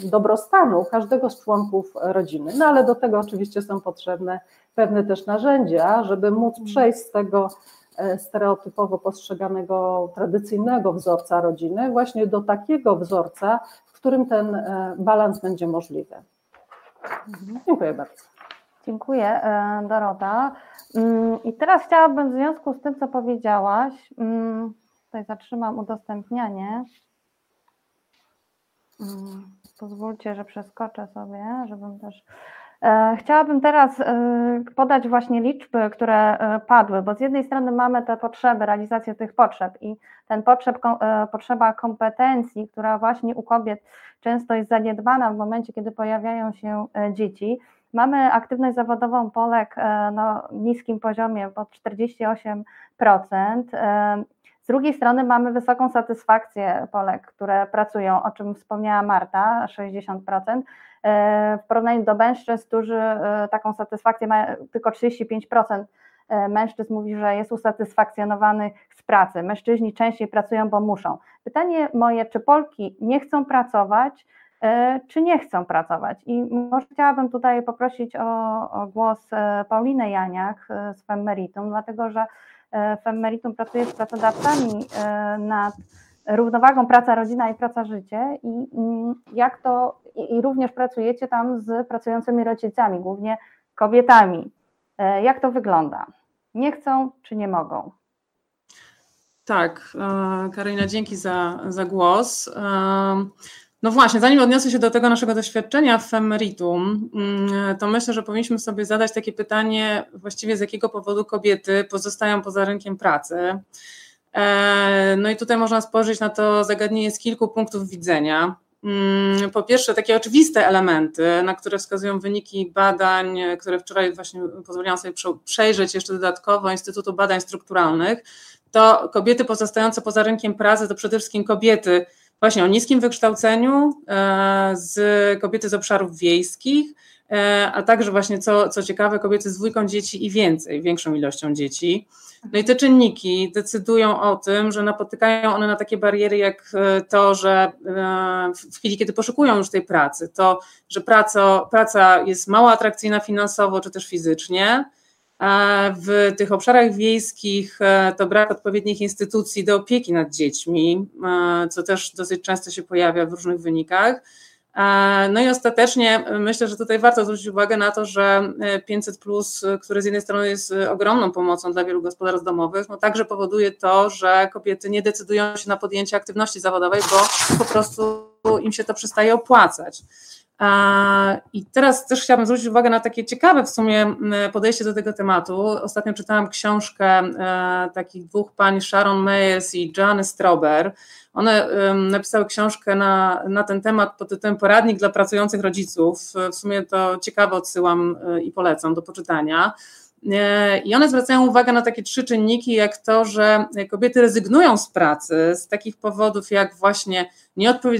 dobrostanu każdego z członków rodziny. No ale do tego oczywiście są potrzebne pewne też narzędzia, żeby móc przejść z tego e, stereotypowo postrzeganego tradycyjnego wzorca rodziny właśnie do takiego wzorca, w którym ten e, balans będzie możliwy. Mhm. Dziękuję bardzo. Dziękuję, Dorota. Mm, I teraz chciałabym w związku z tym, co powiedziałaś, mm, tutaj zatrzymam udostępnianie. Mm, pozwólcie, że przeskoczę sobie, żebym też. E, chciałabym teraz e, podać właśnie liczby, które e, padły, bo z jednej strony mamy te potrzeby, realizację tych potrzeb i ten potrzeb, potrzeba kompetencji, która właśnie u kobiet często jest zaniedbana w momencie, kiedy pojawiają się dzieci. Mamy aktywność zawodową Polek na niskim poziomie, bo 48%. E, z drugiej strony mamy wysoką satysfakcję Polek, które pracują, o czym wspomniała Marta, 60%. E, w porównaniu do mężczyzn, którzy taką satysfakcję mają tylko 35%. Mężczyzn mówi, że jest usatysfakcjonowany z pracy. Mężczyźni częściej pracują, bo muszą. Pytanie moje, czy Polki nie chcą pracować, E, czy nie chcą pracować. I może chciałabym tutaj poprosić o, o głos e, Paulinę Janiak e, z Femmeritum, dlatego że Femmeritum pracuje z pracodawcami nad równowagą praca, rodzina i praca, życie i mm, jak to, i również pracujecie tam z pracującymi rodzicami, głównie kobietami. Jak to wygląda? Nie chcą czy nie mogą? Tak, Karolina, dzięki za, za głos. No właśnie, zanim odniosę się do tego naszego doświadczenia w Femmeritum, mm, to myślę, że powinniśmy sobie zadać takie pytanie, właściwie z jakiego powodu kobiety pozostają poza rynkiem pracy. No i tutaj można spojrzeć na to zagadnienie z kilku punktów widzenia. Mm, po pierwsze, takie oczywiste elementy, na które wskazują wyniki badań, które wczoraj właśnie pozwoliłam sobie przejrzeć jeszcze dodatkowo Instytutu Badań Strukturalnych, to kobiety pozostające poza rynkiem pracy to przede wszystkim kobiety właśnie o niskim wykształceniu, e, z kobiety z obszarów wiejskich, e, a także właśnie co, co ciekawe, kobiety z dwójką dzieci i więcej, większą ilością dzieci. No i te czynniki decydują o tym, że napotykają one na takie bariery, jak e, to, że w chwili, kiedy poszukują już tej pracy, to, że praca, praca jest mało atrakcyjna finansowo czy też fizycznie, w tych obszarach wiejskich e, to brak odpowiednich instytucji do opieki nad dziećmi, e, co też dosyć często się pojawia w różnych wynikach. E, no i ostatecznie myślę, że tutaj warto zwrócić uwagę na to, że 500, który z jednej strony jest ogromną pomocą dla wielu gospodarstw domowych, no także powoduje to, że kobiety nie decydują się na podjęcie aktywności zawodowej, bo po prostu im się to przestaje opłacać. I teraz też chciałabym zwrócić uwagę na takie ciekawe w sumie podejście do tego tematu. Ostatnio czytałam książkę e, takich dwóch pań, Sharon Mayes i Joanny Strober. One napisały książkę na, na ten temat pod tytułem Poradnik dla pracujących rodziców. W sumie to ciekawe odsyłam e, i polecam do poczytania. E, I one zwracają uwagę na takie trzy czynniki, jak to, że kobiety rezygnują z pracy z takich powodów, jak właśnie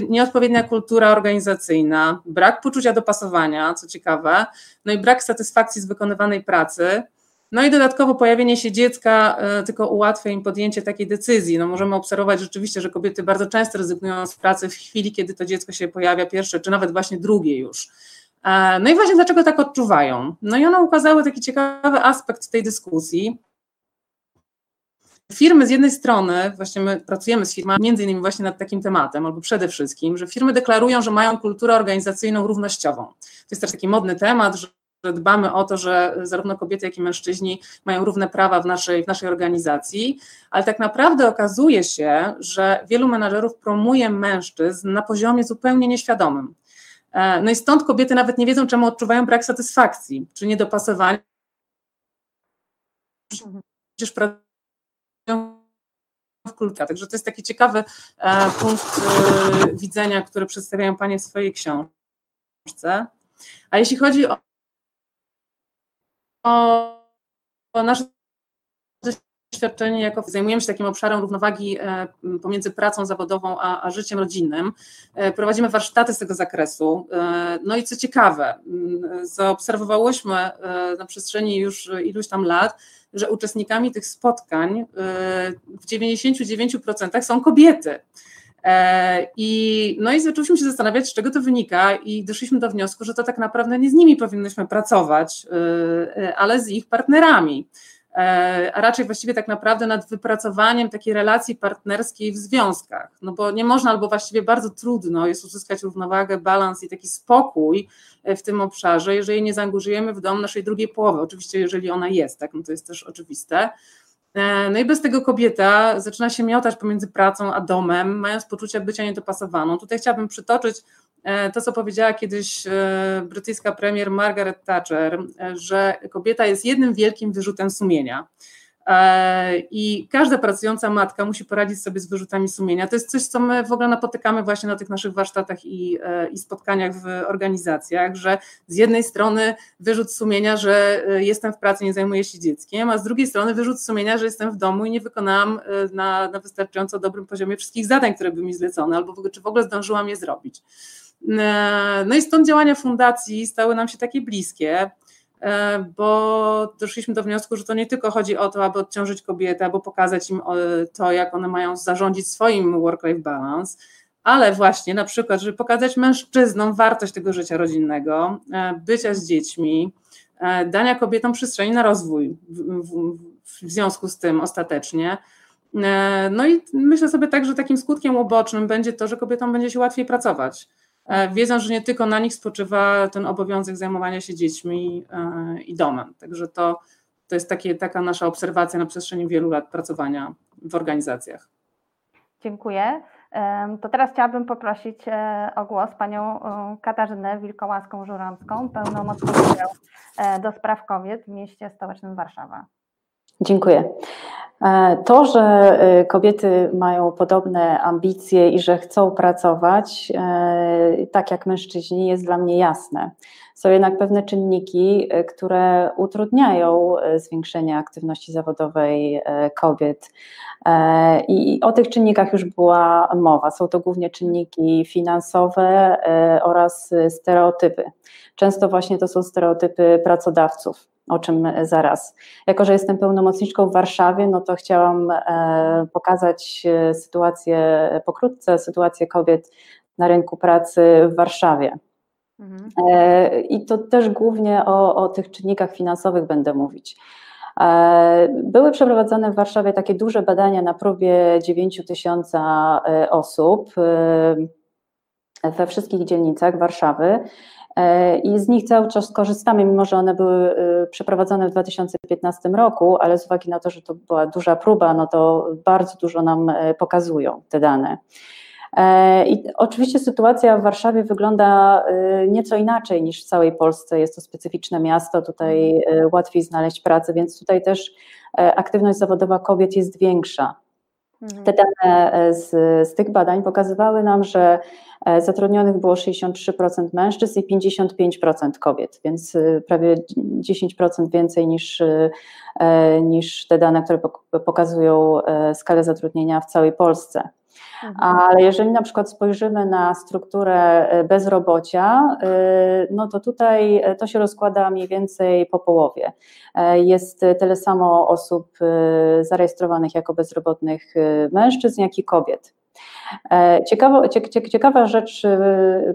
nieodpowiednia kultura organizacyjna, brak poczucia dopasowania, co ciekawe, no i brak satysfakcji z wykonywanej pracy. No i dodatkowo pojawienie się dziecka e, tylko ułatwia im podjęcie takiej decyzji. No możemy obserwować rzeczywiście, że kobiety bardzo często rezygnują z pracy w chwili, kiedy to dziecko się pojawia pierwsze, czy nawet właśnie drugie już. E, no i właśnie dlaczego tak odczuwają? No i one ukazały taki ciekawy aspekt tej dyskusji. Firmy z jednej strony, właśnie my pracujemy z firmami między innymi właśnie nad takim tematem, albo przede wszystkim, że firmy deklarują, że mają kulturę organizacyjną równościową. To jest też taki modny temat, że dbamy o to, że zarówno kobiety, jak i mężczyźni mają równe prawa w naszej, w naszej organizacji, ale tak naprawdę okazuje się, że wielu menadżerów promuje mężczyzn na poziomie zupełnie nieświadomym. E, no i stąd kobiety nawet nie wiedzą, czemu odczuwają brak satysfakcji, czy niedopasowanie. Przecież pracują w kulturze. Także to jest taki ciekawy e, punkt e, widzenia, który przedstawiają Panie w swojej książce. A jeśli chodzi o, o nasze doświadczenie, jako zajmujemy się takim obszarem równowagi e, pomiędzy pracą zawodową a, a, życiem rodzinnym. E, prowadzimy warsztaty z tego zakresu. E, no i co ciekawe, zaobserwowałyśmy na przestrzeni już iluś tam lat, że uczestnikami tych spotkań w 99% są kobiety. I, no i zaczęliśmy się zastanawiać, z czego to wynika, i doszliśmy do wniosku, że to tak naprawdę nie z nimi powinnyśmy pracować, ale z ich partnerami. E, a raczej właściwie tak naprawdę nad wypracowaniem takiej relacji partnerskiej w związkach. No bo nie można, albo właściwie bardzo trudno jest uzyskać równowagę, balans i taki spokój e, w tym obszarze, jeżeli nie zaangażujemy w dom naszej drugiej połowy. Oczywiście, jeżeli ona jest, tak, no to jest też oczywiste. E, no i bez tego kobieta zaczyna się miotać pomiędzy pracą a domem, mając poczucie bycia niedopasowaną. Tutaj chciałabym przytoczyć to, co powiedziała kiedyś e, brytyjska premier Margaret Thatcher, e, że kobieta jest jednym wielkim wyrzutem sumienia. I każda pracująca matka musi poradzić sobie z wyrzutami sumienia. To jest coś, co my w ogóle napotykamy właśnie na tych naszych warsztatach i, i spotkaniach w organizacjach, że z jednej strony wyrzut sumienia, że jestem w pracy, nie zajmuję się dzieckiem, a z drugiej strony wyrzut sumienia, że jestem w domu i nie wykonałam na, na wystarczająco dobrym poziomie wszystkich zadań, które były mi zlecone, albo czy w ogóle zdążyłam je zrobić. E, no i stąd działania fundacji stały nam się takie bliskie, e, bo doszliśmy do wniosku, że to nie tylko chodzi o to, aby odciążyć kobiety, aby pokazać im to, jak one mają zarządzić swoim work-life balance, ale właśnie na przykład, żeby pokazać mężczyznom wartość tego życia rodzinnego, e, bycia z dziećmi, dania kobietom przestrzeni na rozwój w, w, związku z tym ostatecznie. No i myślę sobie tak, że takim skutkiem ubocznym będzie to, że kobietom będzie się łatwiej pracować E, wiedzą, że nie tylko na nich spoczywa ten obowiązek zajmowania się dziećmi e, i domem. Także to, to jest takie, taka nasza obserwacja na przestrzeni wielu lat pracowania w organizacjach. Dziękuję. To teraz chciałabym poprosić e, o głos panią Katarzynę Wilkołaską-Żuranską, pełnomocniczkę do spraw kobiet w mieście stołecznym Warszawa. Dziękuję. E, to, że e, kobiety mają podobne ambicje i że chcą pracować, e, tak jak mężczyźni, jest dla mnie jasne. Są jednak pewne czynniki, które utrudniają zwiększenie aktywności zawodowej kobiet. I o tych czynnikach już była mowa. Są to głównie czynniki finansowe oraz stereotypy. Często właśnie to są stereotypy pracodawców o czym zaraz. Jako, że jestem pełnomocniczką w Warszawie, no to chciałam e, pokazać e, sytuację, pokrótce sytuację kobiet na rynku pracy w Warszawie. Mhm. E, I to też głównie o, o tych czynnikach finansowych będę mówić. Były przeprowadzone w Warszawie takie duże badania na próbie 9 tysiąca osób we wszystkich dzielnicach Warszawy E, i z nich cały czas korzystamy, mimo że one były e, przeprowadzone w 2015 roku, ale z uwagi na to, że to była duża próba, no to bardzo dużo nam e, pokazują te dane. I oczywiście sytuacja w Warszawie wygląda nieco inaczej niż w całej Polsce. Jest to specyficzne miasto, tutaj łatwiej znaleźć pracę, więc tutaj też aktywność zawodowa kobiet jest większa. Te dane z, z tych badań pokazywały nam, że E, zatrudnionych było 63% mężczyzn i 55% kobiet, więc e, prawie 10% więcej niż, e, niż te dane, które pokazują skalę zatrudnienia w całej Polsce. Mhm. Ale jeżeli na przykład spojrzymy na strukturę bezrobocia, no to tutaj to się rozkłada mniej więcej po połowie. Jest tyle samo osób zarejestrowanych jako bezrobotnych mężczyzn, jak i kobiet. E, ciekawa, ciekawa rzecz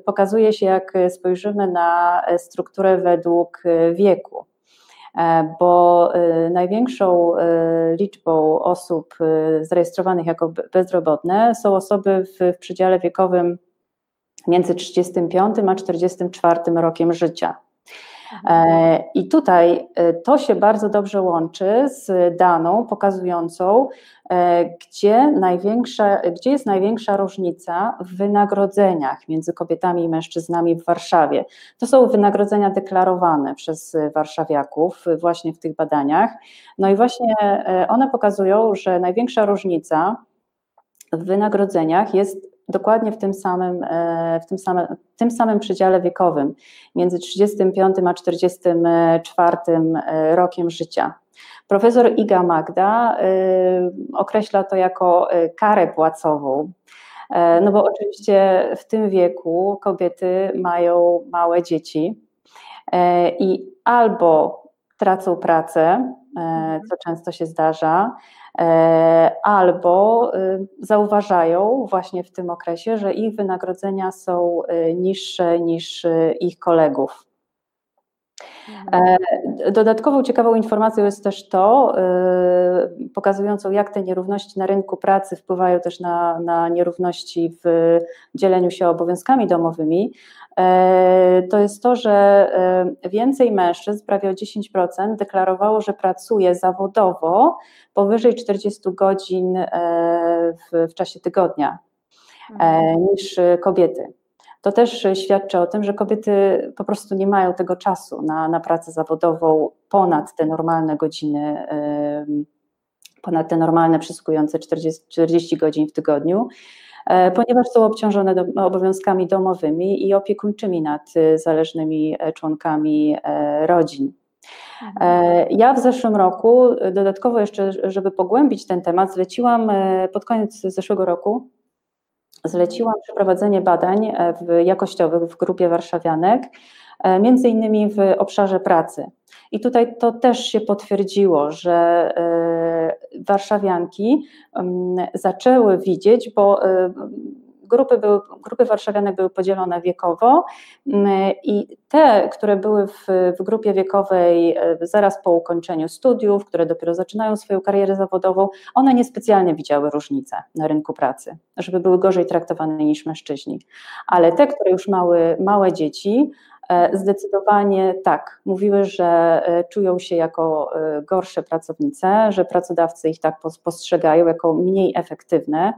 pokazuje się, jak spojrzymy na strukturę według wieku e, bo y, największą liczbą osób zarejestrowanych jako bezrobotne są osoby w, w przedziale wiekowym między 35 a 44 rokiem życia. E, I tutaj e, to się bardzo dobrze łączy z daną pokazującą, e, gdzie, największa, gdzie jest największa różnica w wynagrodzeniach między kobietami i mężczyznami w Warszawie. To są wynagrodzenia deklarowane przez warszawiaków właśnie w tych badaniach. No i właśnie one pokazują, że największa różnica w wynagrodzeniach jest dokładnie w tym samym, e, w tym samym, w tym samym przedziale wiekowym, między 35 a 44 e, rokiem życia. Profesor Iga Magda e, określa to jako karę płacową, no bo oczywiście w tym wieku kobiety mają małe dzieci i albo tracą pracę, co często się zdarza, albo y, zauważają właśnie w tym okresie, że ich wynagrodzenia są y, niższe niż y, ich kolegów. Mhm. E, dodatkową ciekawą informacją jest też to, pokazującą jak te nierówności na rynku pracy wpływają też na, na nierówności w dzieleniu się obowiązkami domowymi, E, to jest to, że e, więcej mężczyzn, prawie o 10%, deklarowało, że pracuje zawodowo powyżej 40 godzin e, w, w czasie tygodnia mhm. niż kobiety. To też świadczy o tym, że kobiety po prostu nie mają tego czasu na, na pracę zawodową ponad te normalne godziny, ponad te normalne przysługujące 40, 40 godzin w tygodniu. E, ponieważ są obciążone do, obowiązkami domowymi i opiekuńczymi nad e, zależnymi e, członkami rodzin. Mhm. Ja w zeszłym roku, dodatkowo jeszcze, żeby pogłębić ten temat, zleciłam pod koniec zeszłego roku, zleciłam przeprowadzenie badań jakościowych w grupie warszawianek, między innymi w obszarze pracy. I tutaj to też się potwierdziło, że warszawianki zaczęły widzieć, bo e, grupy, były, grupy warszawianek były podzielone wiekowo i te, które były w, w, grupie wiekowej e, zaraz po ukończeniu studiów, które dopiero zaczynają swoją karierę zawodową, one niespecjalnie widziały różnice na rynku pracy, żeby były gorzej traktowane niż mężczyźni. Ale te, które już mały małe dzieci, zdecydowanie tak. Mówiły, że e, czują się jako e, gorsze pracownice, że pracodawcy ich tak postrzegają jako mniej efektywne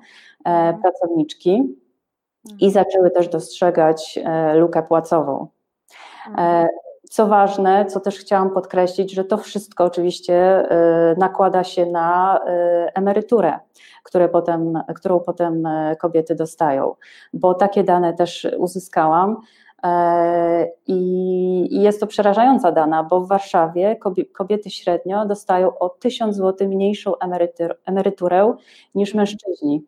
mhm. pracowniczki i mhm. zaczęły też dostrzegać lukę płacową. Mhm. Co ważne, co też chciałam podkreślić, że to wszystko oczywiście nakłada się na emeryturę, które potem, którą potem kobiety dostają, bo takie dane też uzyskałam. I jest to przerażająca dana, bo w Warszawie kobiety średnio dostają o 1000 zł mniejszą emeryturę niż mężczyźni.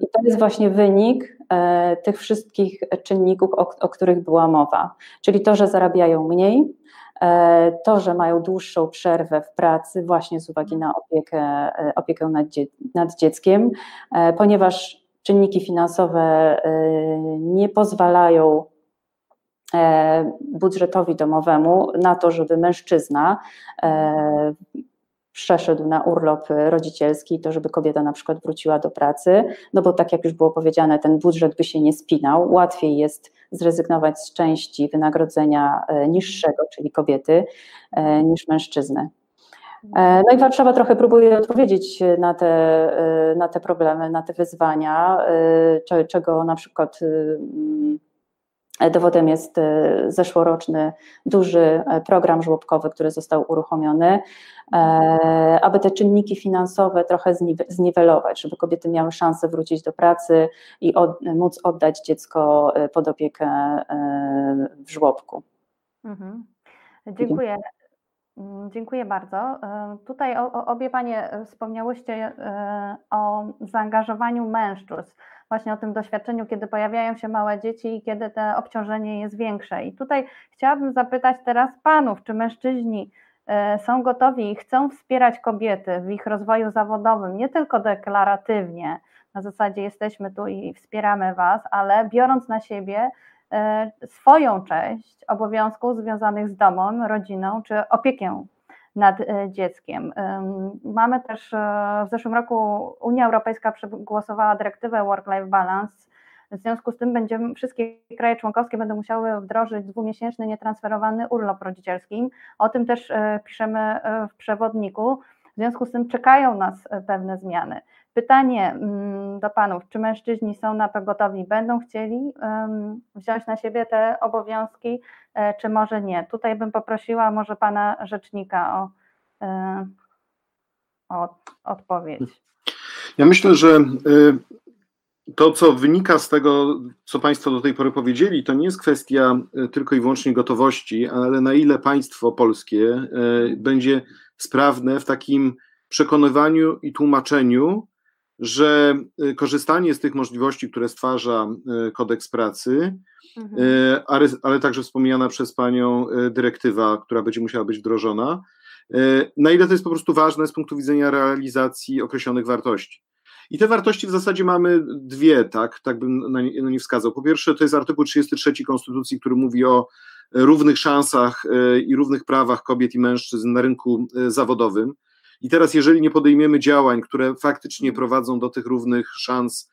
I to jest właśnie wynik e, tych wszystkich czynników, o, o których była mowa. Czyli to, że zarabiają mniej, e, to, że mają dłuższą przerwę w pracy właśnie z uwagi na opiekę, e, opiekę nad, dzie nad dzieckiem, ponieważ czynniki finansowe nie pozwalają budżetowi domowemu na to, żeby mężczyzna przeszedł na urlop rodzicielski, to żeby kobieta na przykład wróciła do pracy, no bo tak jak już było powiedziane, ten budżet by się nie spinał, łatwiej jest zrezygnować z części wynagrodzenia e, niższego, czyli kobiety, e, niż mężczyzny. E, no i Warszawa trochę próbuje odpowiedzieć na te, na te problemy, na te wyzwania, czego na przykład Dowodem jest e, zeszłoroczny duży e, program żłobkowy, który został uruchomiony, e, aby te czynniki finansowe trochę zniwelować, żeby kobiety miały szansę wrócić do pracy i od, móc oddać dziecko pod opiekę w żłobku. Mhm. Dziękuję. Mm, dziękuję bardzo. Tutaj obie Panie wspomniałyście o zaangażowaniu mężczyzn właśnie o tym doświadczeniu, kiedy pojawiają się małe dzieci i kiedy to obciążenie jest większe. I tutaj chciałabym zapytać teraz panów, czy mężczyźni e, są gotowi i chcą wspierać kobiety w ich rozwoju zawodowym, nie tylko deklaratywnie, na zasadzie jesteśmy tu i wspieramy was, ale biorąc na siebie e, swoją część obowiązków związanych z domem, rodziną czy opieką nad e, dzieckiem. Mamy też e, w zeszłym roku Unia Europejska przegłosowała dyrektywę Work-Life Balance. W związku z tym będziemy, wszystkie kraje członkowskie będą musiały wdrożyć dwumiesięczny nietransferowany urlop rodzicielski. O tym też e, piszemy w przewodniku. W związku z tym czekają nas pewne zmiany. Pytanie mm, do panów, czy mężczyźni są na to gotowi, będą chcieli wziąć na siebie te obowiązki, e, czy może nie? Tutaj bym poprosiła może pana rzecznika o, e, o odpowiedź. Ja myślę, że e, to, co wynika z tego, co Państwo do tej pory powiedzieli, to nie jest kwestia tylko i wyłącznie gotowości, ale na ile państwo polskie będzie sprawne w takim przekonywaniu i tłumaczeniu, że y, korzystanie z tych możliwości, które stwarza y, kodeks pracy, mhm. Y, ale, ale także wspomniana przez Panią dyrektywa, która będzie musiała być wdrożona, na ile to jest po prostu ważne z punktu widzenia realizacji określonych wartości. I te wartości w zasadzie mamy dwie, tak, tak bym na nie, na nie wskazał. Po pierwsze, to jest artykuł 33 Konstytucji, który mówi o równych szansach i równych prawach kobiet i mężczyzn na rynku zawodowym. I teraz, jeżeli nie podejmiemy działań, które faktycznie prowadzą do tych równych szans,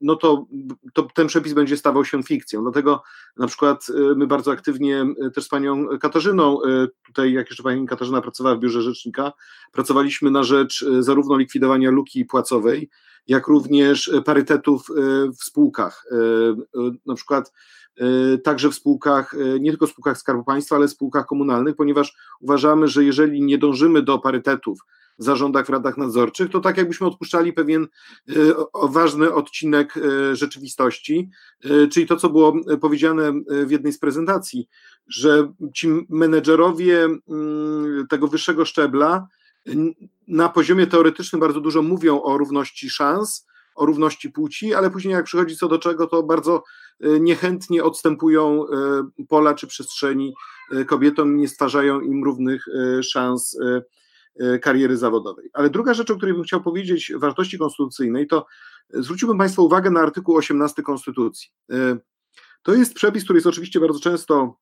no to, to ten przepis będzie stawał się fikcją. Dlatego na przykład y, my bardzo aktywnie y, też z panią Katarzyną, tutaj jak jeszcze pani Katarzyna pracowała w biurze rzecznika, pracowaliśmy na rzecz zarówno likwidowania luki płacowej, jak również parytetów w spółkach. Na przykład także w spółkach, nie tylko w spółkach Skarbu Państwa, ale w spółkach komunalnych, ponieważ uważamy, że jeżeli nie dążymy do parytetów w zarządach, w radach nadzorczych, to tak jakbyśmy odpuszczali pewien e, ważny odcinek rzeczywistości, czyli to, co było powiedziane w jednej z prezentacji, że ci menedżerowie mm, tego wyższego szczebla na poziomie teoretycznym bardzo dużo mówią o równości szans, o równości płci, ale później jak przychodzi co do czego, to bardzo niechętnie odstępują pola czy przestrzeni kobietom, nie stwarzają im równych szans kariery zawodowej. Ale druga rzecz, o której bym chciał powiedzieć, wartości konstytucyjnej, to zwróciłbym Państwa uwagę na artykuł 18 Konstytucji. To jest przepis, który jest oczywiście bardzo często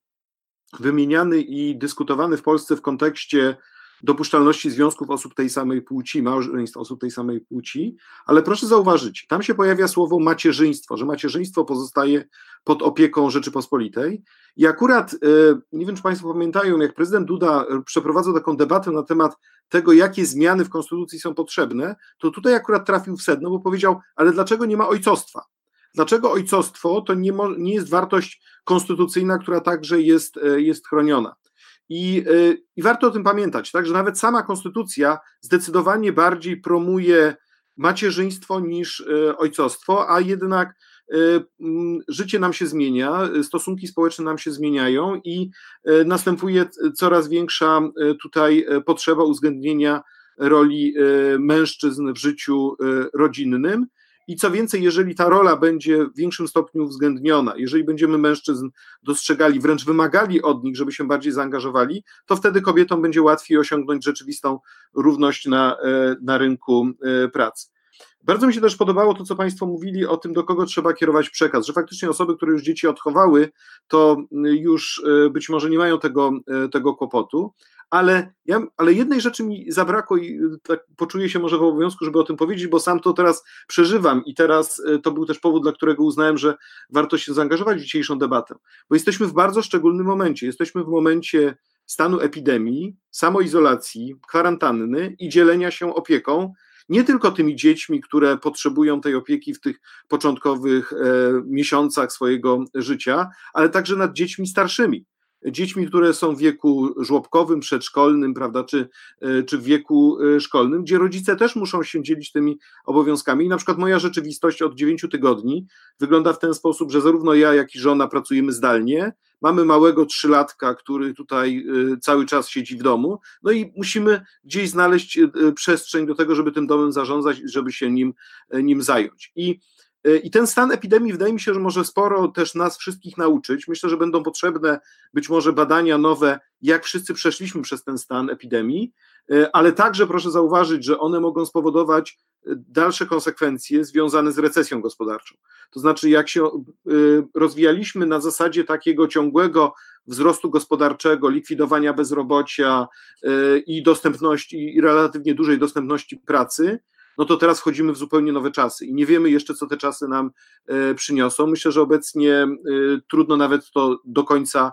wymieniany i dyskutowany w Polsce w kontekście dopuszczalności związków osób tej samej płci, małżeństw osób tej samej płci, ale proszę zauważyć, tam się pojawia słowo macierzyństwo, że macierzyństwo pozostaje pod opieką Rzeczypospolitej. I akurat, e, nie wiem czy Państwo pamiętają, jak prezydent Duda e, przeprowadzał taką debatę na temat tego, jakie zmiany w konstytucji są potrzebne, to tutaj akurat trafił w sedno, bo powiedział, ale dlaczego nie ma ojcostwa? Dlaczego ojcostwo to nie, nie jest wartość konstytucyjna, która także jest, jest chroniona? I, I warto o tym pamiętać, tak, że nawet sama konstytucja zdecydowanie bardziej promuje macierzyństwo niż ojcostwo, a jednak życie nam się zmienia, stosunki społeczne nam się zmieniają i następuje coraz większa tutaj potrzeba uwzględnienia roli mężczyzn w życiu rodzinnym. I co więcej, jeżeli ta rola będzie w większym stopniu uwzględniona, jeżeli będziemy mężczyzn dostrzegali, wręcz wymagali od nich, żeby się bardziej zaangażowali, to wtedy kobietom będzie łatwiej osiągnąć rzeczywistą równość na, na rynku pracy. Bardzo mi się też podobało to, co Państwo mówili o tym, do kogo trzeba kierować przekaz, że faktycznie osoby, które już dzieci odchowały, to już być może nie mają tego, tego kłopotu, ale, ja, ale jednej rzeczy mi zabrakło i tak poczuję się może w obowiązku, żeby o tym powiedzieć, bo sam to teraz przeżywam i teraz to był też powód, dla którego uznałem, że warto się zaangażować w dzisiejszą debatę, bo jesteśmy w bardzo szczególnym momencie. Jesteśmy w momencie stanu epidemii, samoizolacji, kwarantanny i dzielenia się opieką nie tylko tymi dziećmi, które potrzebują tej opieki w tych początkowych e, miesiącach swojego życia, ale także nad dziećmi starszymi. Dziećmi, które są w wieku żłobkowym, przedszkolnym, prawda, czy, e, czy w wieku e, szkolnym, gdzie rodzice też muszą się dzielić tymi obowiązkami. I na przykład moja rzeczywistość od 9 tygodni wygląda w ten sposób, że zarówno ja, jak i żona pracujemy zdalnie, mamy małego trzylatka, który tutaj cały czas siedzi w domu, no i musimy gdzieś znaleźć przestrzeń do tego, żeby tym domem zarządzać, żeby się nim, nim zająć. I i ten stan epidemii wydaje mi się, że może sporo też nas wszystkich nauczyć. Myślę, że będą potrzebne być może badania nowe, jak wszyscy przeszliśmy przez ten stan epidemii, ale także proszę zauważyć, że one mogą spowodować dalsze konsekwencje związane z recesją gospodarczą. To znaczy, jak się rozwijaliśmy na zasadzie takiego ciągłego wzrostu gospodarczego, likwidowania bezrobocia i dostępności, i relatywnie dużej dostępności pracy, no to teraz wchodzimy w zupełnie nowe czasy i nie wiemy jeszcze, co te czasy nam przyniosą. Myślę, że obecnie trudno nawet to do końca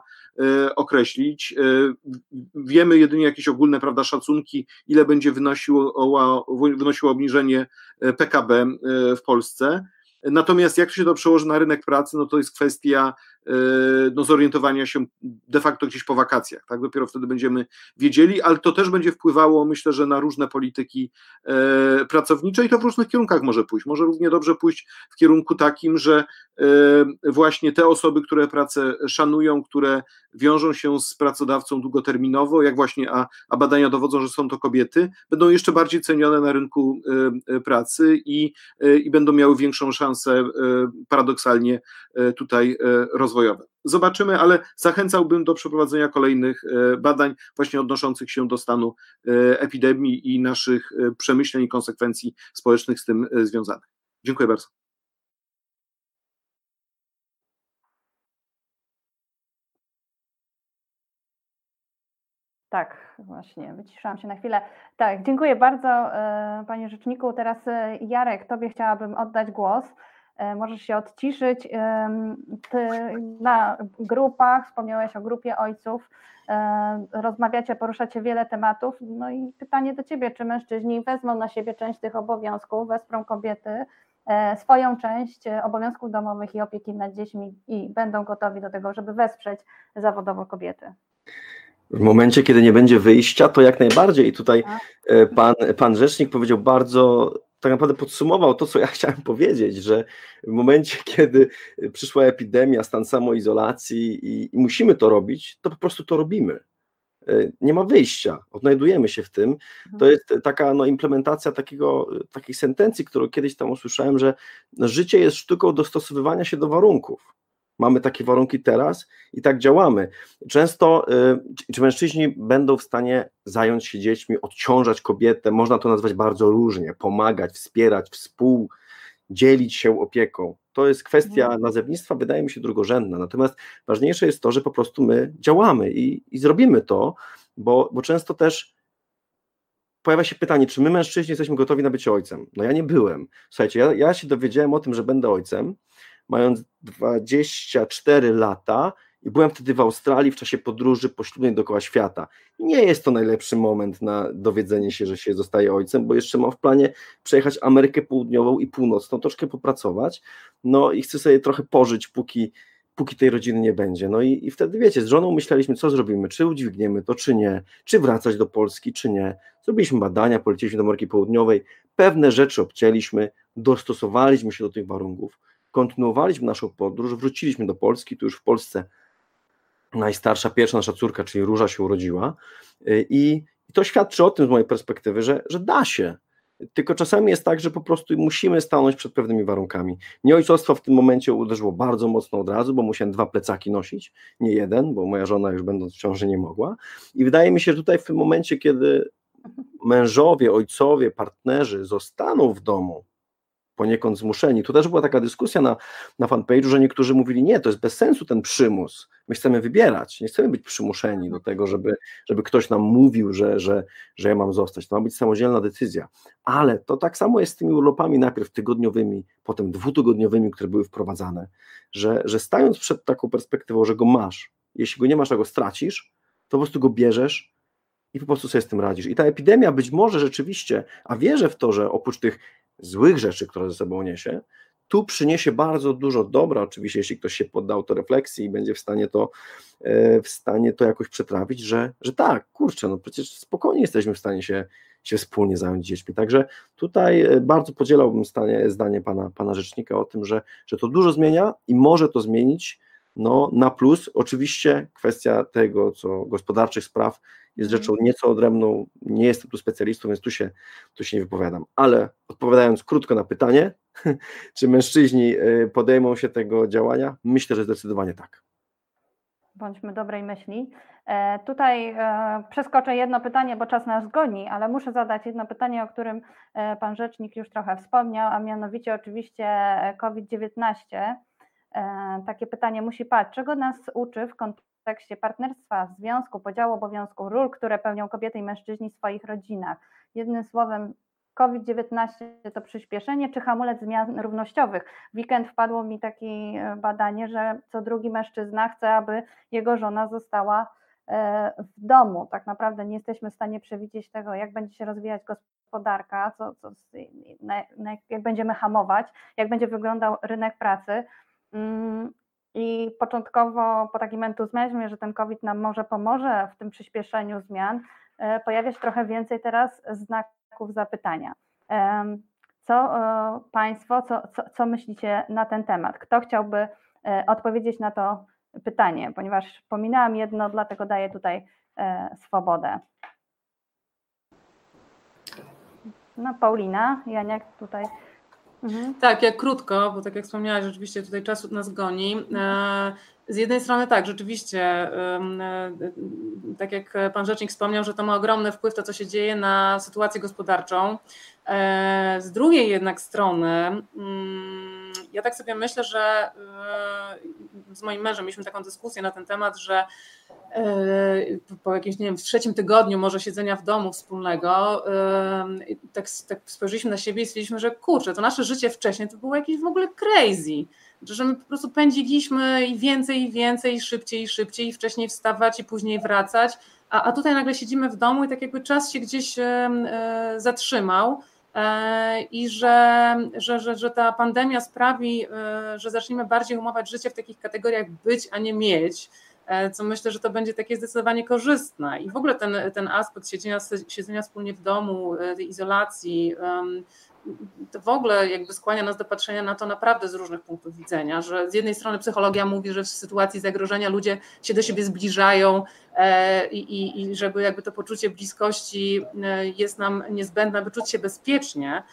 określić. Wiemy jedynie jakieś ogólne prawda, szacunki, ile będzie wynosiło, wynosiło obniżenie PKB w Polsce. Natomiast jak się to przełoży na rynek pracy, no to jest kwestia no, zorientowania się de facto gdzieś po wakacjach, tak? Dopiero wtedy będziemy wiedzieli, ale to też będzie wpływało, myślę, że na różne polityki e, pracownicze i to w różnych kierunkach może pójść. Może równie dobrze pójść w kierunku takim, że e, właśnie te osoby, które pracę szanują, które wiążą się z pracodawcą długoterminowo, jak właśnie, a, a badania dowodzą, że są to kobiety, będą jeszcze bardziej cenione na rynku e, pracy i, e, i będą miały większą szansę e, paradoksalnie e, tutaj rozwijać rozwojowe. Zobaczymy, ale zachęcałbym do przeprowadzenia kolejnych e, badań właśnie odnoszących się do stanu e, epidemii i naszych e, przemyśleń i konsekwencji społecznych z tym związanych. Dziękuję bardzo. Tak, właśnie, wyciszałam się na chwilę. Tak, dziękuję bardzo Panie Rzeczniku. Teraz Jarek, Tobie chciałabym oddać głos. E, możesz się odciszyć. Ty na grupach, wspomniałeś o grupie ojców, e, rozmawiacie, poruszacie wiele tematów. No i pytanie do Ciebie, czy mężczyźni wezmą na siebie część tych obowiązków, wesprą kobiety, e, swoją część obowiązków domowych i opieki nad dziećmi i będą gotowi do tego, żeby wesprzeć zawodowo kobiety? W momencie, kiedy nie będzie wyjścia, to jak najbardziej. I tutaj pan, pan rzecznik powiedział bardzo tak naprawdę podsumował to, co ja chciałem powiedzieć, że w momencie, kiedy przyszła epidemia, stan samoizolacji i, i musimy to robić, to po prostu to robimy. E, nie ma wyjścia, odnajdujemy się w tym. To mhm. jest taka no, implementacja takiego, takiej sentencji, którą kiedyś tam usłyszałem, że życie jest sztuką dostosowywania się do warunków mamy takie warunki teraz i tak działamy. Często y, czy mężczyźni będą w stanie zająć się dziećmi, odciążać kobietę, można to nazwać bardzo różnie, pomagać, wspierać, współdzielić się opieką. To jest kwestia mhm. nazewnictwa, wydaje mi się drugorzędna. Natomiast ważniejsze jest to, że po prostu my działamy i, i zrobimy to, bo, bo często też pojawia się pytanie, czy my mężczyźni jesteśmy gotowi na bycie ojcem? No ja nie byłem. Słuchajcie, ja, ja się dowiedziałem o tym, że będę ojcem, mając 24 lata I byłem wtedy w Australii w czasie podróży poślubnej dookoła świata. Nie jest to najlepszy moment na dowiedzenie się, że się zostaje ojcem, bo jeszcze mam w planie przejechać Amerykę Południową i Północną, troszkę popracować. No i chcę sobie trochę pożyć, póki, póki tej rodziny nie będzie. No i, i wtedy wiecie, z żoną myśleliśmy, co zrobimy, czy udźwigniemy to, czy nie, czy wracać do Polski, czy nie. Zrobiliśmy badania, poleciliśmy do Ameryki Południowej, pewne rzeczy obcięliśmy, dostosowaliśmy się do tych warunków, kontynuowaliśmy naszą podróż, wróciliśmy do Polski, tu już w Polsce najstarsza, pierwsza nasza córka, czyli Róża się urodziła y, i, i to świadczy o tym z mojej perspektywy, że, że da się, tylko czasami jest tak, że po prostu musimy stanąć przed pewnymi warunkami. Mnie ojcostwo w tym momencie uderzyło bardzo mocno od razu, bo musiałem dwa plecaki nosić, nie jeden, bo moja żona już będąc w ciąży nie mogła. I wydaje mi się, że tutaj w tym momencie, kiedy mężowie, ojcowie, partnerzy zostaną w domu, poniekąd zmuszeni. Tu też była taka dyskusja na, na fanpage'u, że niektórzy mówili, nie, to jest bez sensu ten przymus, my chcemy wybierać, nie chcemy być przymuszeni do tego, żeby, żeby ktoś nam mówił, że, że, że ja mam zostać, to ma być samodzielna decyzja, ale to tak samo jest z tymi urlopami najpierw tygodniowymi, potem dwutygodniowymi, które były wprowadzane, że, że stając przed taką perspektywą, że go masz, jeśli go nie masz, to go stracisz, to po prostu go bierzesz i po prostu sobie z tym radzisz. I ta epidemia być może rzeczywiście, a wierzę w to, że oprócz tych złych rzeczy, które ze sobą niesie, tu przyniesie bardzo dużo dobra, oczywiście, jeśli ktoś się podda autorefleksji i będzie w stanie to, e, w stanie to jakoś przetrawić, że, że tak, kurczę, no przecież spokojnie jesteśmy w stanie się, się wspólnie zająć dziećmi. Także tutaj e, bardzo podzielałbym stanie, zdanie pana, pana rzecznika o tym, że, że to dużo zmienia i może to zmienić no, na plus. Oczywiście kwestia tego, co gospodarczych spraw jest Mhm. rzeczą nieco odrębną, nie jestem tu specjalistą, więc tu się, tu się nie wypowiadam. Ale odpowiadając krótko na pytanie, czy mężczyźni y, podejmą się tego działania? Myślę, że zdecydowanie tak. Bądźmy dobrej myśli. E, Tutaj e, przeskoczę jedno pytanie, bo czas nas goni, ale muszę zadać jedno pytanie, o którym e, Pan Rzecznik już trochę wspomniał, a mianowicie oczywiście e, COVID-19. E, Takie pytanie musi paść. Czego nas uczy w kontekście partnerstwa, związku, podziału obowiązków, ról, które pełnią kobiety i mężczyźni w swoich rodzinach? Jednym słowem, COVID-19 to przyspieszenie czy hamulec zmian równościowych? W weekend wpadło mi takie e, badanie, że co drugi mężczyzna chce, aby jego żona została e, w domu. Tak naprawdę nie jesteśmy w stanie przewidzieć tego, jak będzie się rozwijać gospodarka, co, co, jak będziemy hamować, jak będzie wyglądał rynek pracy. I początkowo po takim entuzjazmie, że ten COVID nam może pomoże w tym przyspieszeniu zmian, e, pojawia się trochę więcej teraz znaków zapytania. Co e, Państwo, co, co, co myślicie na ten temat? Kto chciałby e, odpowiedzieć na to pytanie? Ponieważ pominęłam jedno, dlatego daję tutaj swobodę. No, Paulina, Janiak tutaj. Mhm. Tak, jak krótko, bo tak jak wspomniałaś, rzeczywiście tutaj czas nas goni. E, Z jednej strony tak, rzeczywiście, e, tak jak pan rzecznik wspomniał, że to ma ogromny wpływ to, co się dzieje na sytuację gospodarczą. E, Z drugiej jednak strony, mm, ja tak sobie myślę, że z moim mężem mieliśmy taką dyskusję na ten temat, że e, po jakimś, nie wiem, w trzecim tygodniu może siedzenia w domu wspólnego, e, tak, tak spojrzeliśmy na siebie i stwierdziliśmy, że kurczę, to nasze życie wcześniej to było jakieś w ogóle crazy, że my po prostu pędziliśmy i więcej, i więcej, i szybciej, i szybciej, i wcześniej wstawać, i później wracać, a, a tutaj nagle siedzimy w domu i tak jakby czas się gdzieś e, zatrzymał i że, że, że, że ta pandemia sprawi, e, że zaczniemy bardziej umować życie w takich kategoriach być, a nie mieć, e, co myślę, że to będzie takie zdecydowanie korzystne. I w ogóle ten, ten aspekt siedzenia, siedzenia wspólnie w domu, e, tej izolacji, to w ogóle jakby skłania nas do patrzenia na to naprawdę z różnych punktów widzenia, że z jednej strony psychologia mówi, że w sytuacji zagrożenia ludzie się do siebie zbliżają e, i, i, i żeby jakby to poczucie bliskości e, jest nam niezbędne, aby czuć się bezpiecznie,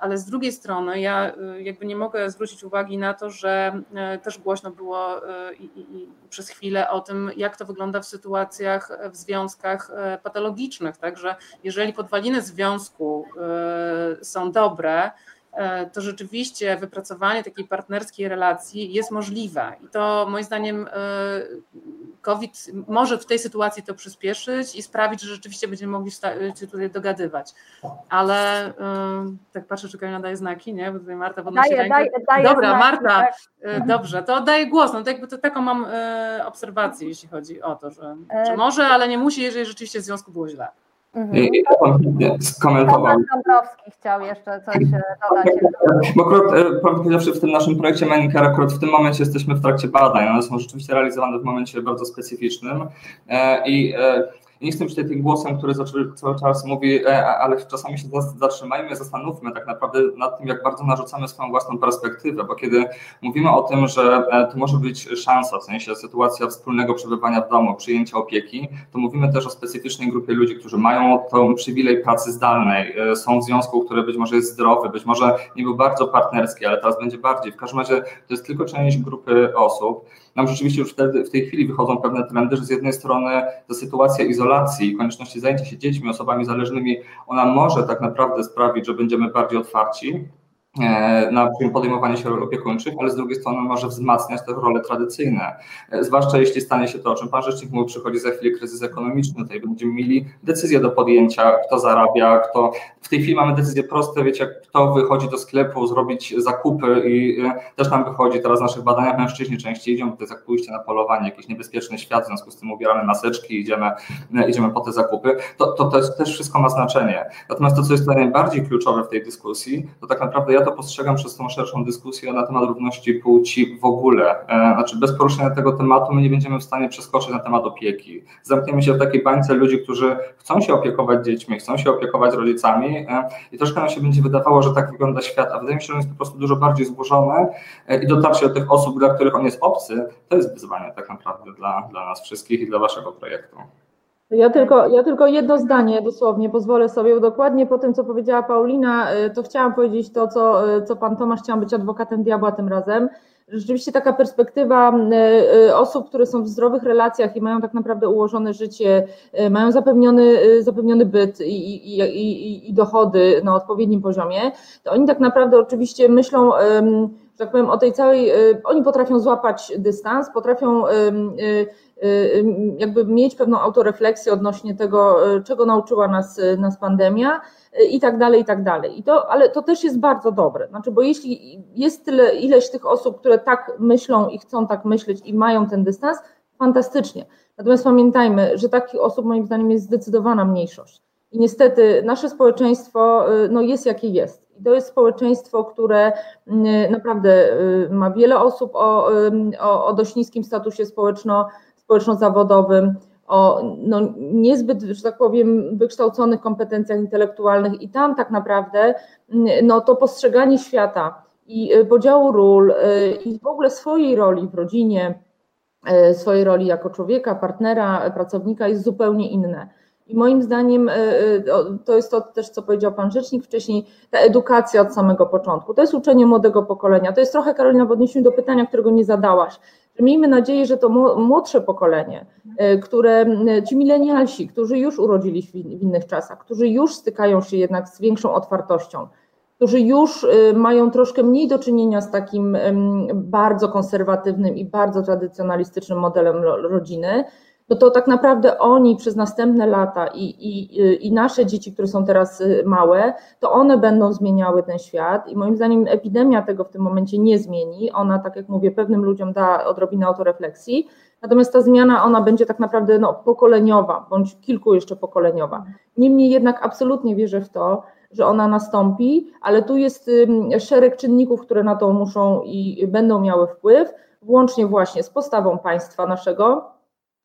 ale z drugiej strony ja e, jakby nie mogę zwrócić uwagi na to, że e, też głośno było e, i, i, i przez chwilę o tym, jak to wygląda w sytuacjach, e, w związkach e, patologicznych. Także jeżeli podwaliny związku e, są dobre, e, to rzeczywiście wypracowanie takiej partnerskiej relacji jest możliwe. I to moim zdaniem e, COVID może w tej sytuacji to przyspieszyć i sprawić, że rzeczywiście będziemy mogli się tutaj dogadywać. Ale yy, tak patrzę, czy Karina daje znaki, nie? Bo tutaj Marta podnosi daje, rękę. Daje, daje Dobra, znaki, Marta, tak. dobrze, to oddaję głos. No to jakby to taką mam obserwację, jeśli chodzi o to, że, że może, ale nie musi, jeżeli rzeczywiście w związku było źle. Mhm. Skomentował. Dąbrowski chciał jeszcze coś e, dodać. Bo akurat, e, prawdę powiedziawszy, w tym naszym projekcie Manicare akurat w tym momencie jesteśmy w trakcie badań. One są rzeczywiście realizowane w momencie bardzo specyficznym e, i nie być tutaj tym głosem, który cały czas mówi, e, ale czasami się zatrzymajmy, zastanówmy tak naprawdę nad tym, jak bardzo narzucamy swoją własną perspektywę, bo kiedy mówimy o tym, że e, to może być szansa, w sensie sytuacja wspólnego przebywania w domu, przyjęcia opieki, to mówimy też o specyficznej grupie ludzi, którzy mają tą przywilej pracy zdalnej, e, są w związku, który być może jest zdrowy, być może nie był bardzo partnerski, ale teraz będzie bardziej. W każdym razie to jest tylko część grupy osób. Nam rzeczywiście już wtedy, w tej chwili wychodzą pewne trendy, że z jednej strony ta sytuacja izolacji i konieczności zajęcia się dziećmi, osobami zależnymi, ona może tak naprawdę sprawić, że będziemy bardziej otwarci, na podejmowanie się ról opiekuńczych, ale z drugiej strony może wzmacniać te role tradycyjne. E, zwłaszcza jeśli stanie się to, o czym Pan Rzecznik mówił, przychodzi za chwilę kryzys ekonomiczny, tutaj będziemy mieli decyzję do podjęcia, kto zarabia, kto... W tej chwili mamy decyzje proste, wiecie, kto wychodzi do sklepu, zrobić zakupy i e, też nam wychodzi teraz w naszych badaniach mężczyźni częściej idziemy, to jest jak pójście na polowanie, jakiś niebezpieczny świat, w związku z tym ubieramy maseczki, idziemy, idziemy po te zakupy, to, to, to też wszystko ma znaczenie. Natomiast to, co jest najbardziej kluczowe w tej dyskusji, to tak naprawdę ja ja to postrzegam przez tą szerszą dyskusję na temat równości płci w ogóle. E, znaczy bez poruszenia tego tematu my nie będziemy w stanie przeskoczyć na temat opieki. Zamkniemy się w takiej bańce ludzi, którzy chcą się opiekować dziećmi, chcą się opiekować rodzicami e, i troszkę nam się będzie wydawało, że tak wygląda świat, a wydaje mi się, że on jest po prostu dużo bardziej złożony e, i dotarcie do tych osób, dla których on jest obcy, to jest wyzwanie tak naprawdę dla, dla nas wszystkich i dla waszego projektu. Ja tylko, ja tylko jedno zdanie dosłownie pozwolę sobie, dokładnie po tym, co powiedziała Paulina, y, to chciałam powiedzieć to, co, y, co pan Tomasz, chciałam być adwokatem diabła tym razem. Rzeczywiście taka perspektywa y, osób, które są w zdrowych relacjach i mają tak naprawdę ułożone życie, mają zapewniony, zapewniony byt i, i, i, i dochody na odpowiednim poziomie, to oni tak naprawdę oczywiście myślą, tak powiem, o tej całej, oni potrafią złapać dystans, potrafią jakby mieć pewną autorefleksję odnośnie tego, y, czego nauczyła nas, y, nas pandemia i tak dalej, i tak dalej. I to, ale to też jest bardzo dobre. Znaczy, bo jeśli jest tyle, ileś tych osób, które tak myślą i chcą tak myśleć i mają ten dystans, fantastycznie. Natomiast pamiętajmy, że takich osób moim zdaniem jest zdecydowana mniejszość. I niestety nasze społeczeństwo no, jest jakie jest. I to jest społeczeństwo, które naprawdę ma wiele osób o, o, o dość niskim statusie społeczno społeczno-zawodowym, o no, niezbyt, że tak powiem, wykształconych kompetencjach intelektualnych i tam tak naprawdę no, to postrzeganie świata i y, podziału ról y, i w ogóle swojej roli w rodzinie, y, swojej roli jako człowieka, partnera, pracownika jest zupełnie inne. I moim zdaniem to jest to też, co powiedział Pan Rzecznik wcześniej, ta edukacja od samego początku. To jest uczenie młodego pokolenia. To jest trochę, Karolina, w odniesieniu do pytania, którego nie zadałaś. Miejmy nadzieję, że to młodsze pokolenie, e, które ci milenialsi, którzy już urodzili się w innych czasach, którzy już stykają się jednak z większą otwartością, którzy już e, mają troszkę mniej do czynienia z takim bardzo konserwatywnym i bardzo tradycjonalistycznym modelem rodziny, no to tak naprawdę oni przez następne lata i, i, i nasze dzieci, które są teraz y, małe, to one będą zmieniały ten świat i moim zdaniem epidemia tego w tym momencie nie zmieni. Ona, tak jak mówię, pewnym ludziom da odrobinę autorefleksji, natomiast ta zmiana, ona będzie tak naprawdę no, pokoleniowa, bądź kilku jeszcze pokoleniowa. Niemniej jednak absolutnie wierzę w to, że ona nastąpi, ale tu jest szereg czynników, które na to muszą i będą miały wpływ, włącznie właśnie z postawą państwa naszego,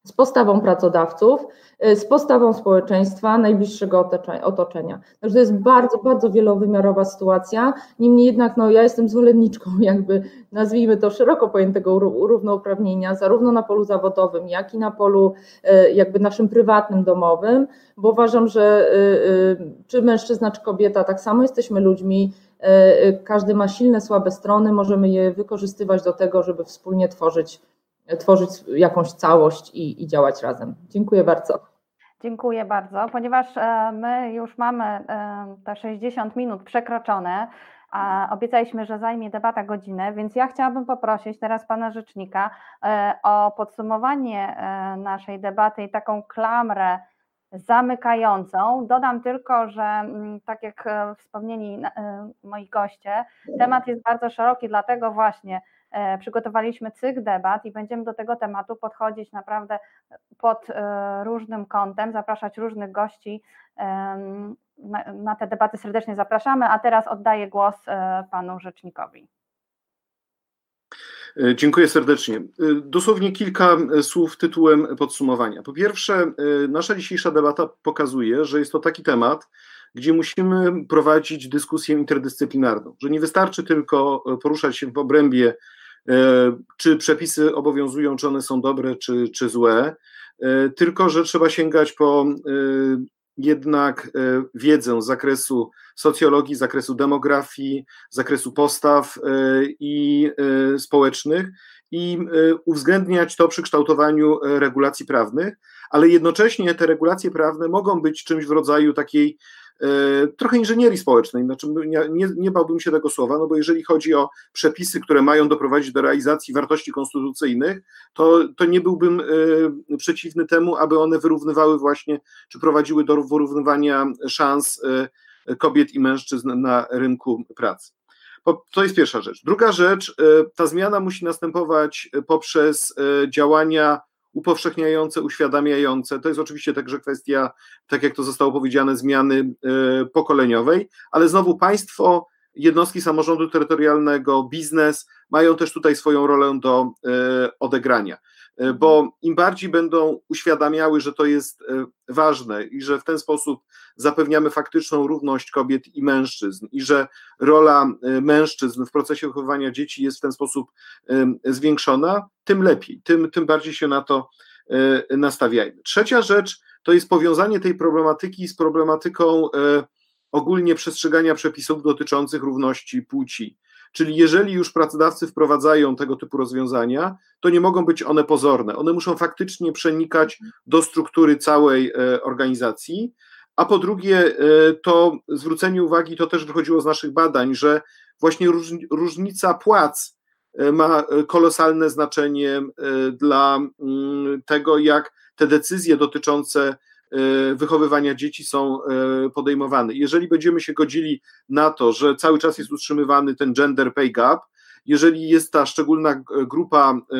z postawą pracodawców, y, z postawą społeczeństwa, najbliższego otoczenia. Także to jest bardzo, bardzo wielowymiarowa sytuacja. Niemniej jednak no, ja jestem zwolenniczką jakby, nazwijmy to szeroko pojętego równouprawnienia, zarówno na polu zawodowym, jak i na polu y, jakby naszym prywatnym, domowym, bo uważam, że y, czy mężczyzna, czy kobieta, tak samo jesteśmy ludźmi, każdy ma silne, słabe strony, możemy je wykorzystywać do tego, żeby wspólnie tworzyć tworzyć jakąś całość i, i działać razem. Dziękuję bardzo. Dziękuję bardzo. Ponieważ e, my już mamy e, te 60 minut przekroczone, a obiecaliśmy, że zajmie debata godzinę, więc ja chciałabym poprosić teraz pana rzecznika o podsumowanie naszej debaty i taką klamrę zamykającą. Dodam tylko, że mm, tak jak wspomnieli moi goście, temat jest bardzo szeroki, dlatego właśnie E, przygotowaliśmy cykl debat i będziemy do tego tematu podchodzić naprawdę pod e, różnym kątem, zapraszać różnych gości. Na te debaty serdecznie zapraszamy, a teraz oddaję głos e, panu rzecznikowi. Dziękuję serdecznie. Dosłownie kilka słów tytułem podsumowania. Po pierwsze, nasza dzisiejsza debata pokazuje, że jest to taki temat, gdzie musimy prowadzić dyskusję interdyscyplinarną, że nie wystarczy tylko poruszać się w obrębie E, czy przepisy obowiązują, czy one są dobre, czy, czy złe, e, tylko że trzeba sięgać po e, jednak wiedzę z zakresu socjologii, z zakresu demografii, z zakresu postaw i społecznych i uwzględniać to przy kształtowaniu regulacji prawnych, ale jednocześnie te regulacje prawne mogą być czymś w rodzaju takiej E, trochę inżynierii społecznej, znaczy nie, nie, nie bałbym się tego słowa, no bo jeżeli chodzi o przepisy, które mają doprowadzić do realizacji wartości konstytucyjnych, to, to nie byłbym e, przeciwny temu, aby one wyrównywały właśnie, czy prowadziły do wyrównywania szans e, kobiet i mężczyzn na rynku pracy. To jest pierwsza rzecz. Druga rzecz, ta zmiana musi następować poprzez działania upowszechniające, uświadamiające. To jest oczywiście także kwestia, tak jak to zostało powiedziane, zmiany e, pokoleniowej, ale znowu państwo, jednostki samorządu terytorialnego, biznes mają też tutaj swoją rolę do e, odegrania. E, bo im bardziej będą uświadamiały, że to jest e, ważne i że w ten sposób zapewniamy faktyczną równość kobiet i mężczyzn i że rola e, mężczyzn w procesie wychowywania dzieci jest w ten sposób zwiększona, tym lepiej, tym, tym bardziej się na to nastawiajmy. Trzecia rzecz to jest powiązanie tej problematyki z problematyką ogólnie przestrzegania przepisów dotyczących równości płci. Czyli jeżeli już pracodawcy wprowadzają tego typu rozwiązania, to nie mogą być one pozorne. One muszą faktycznie przenikać do struktury całej e, organizacji. A po drugie, e, to zwrócenie uwagi, to też wychodziło z naszych badań, że właśnie różnica płac e, ma kolosalne znaczenie dla mm, tego, jak te decyzje dotyczące wychowywania dzieci są e, podejmowane. Jeżeli będziemy się godzili na to, że cały czas jest utrzymywany ten gender pay gap, jeżeli jest ta szczególna grupa e,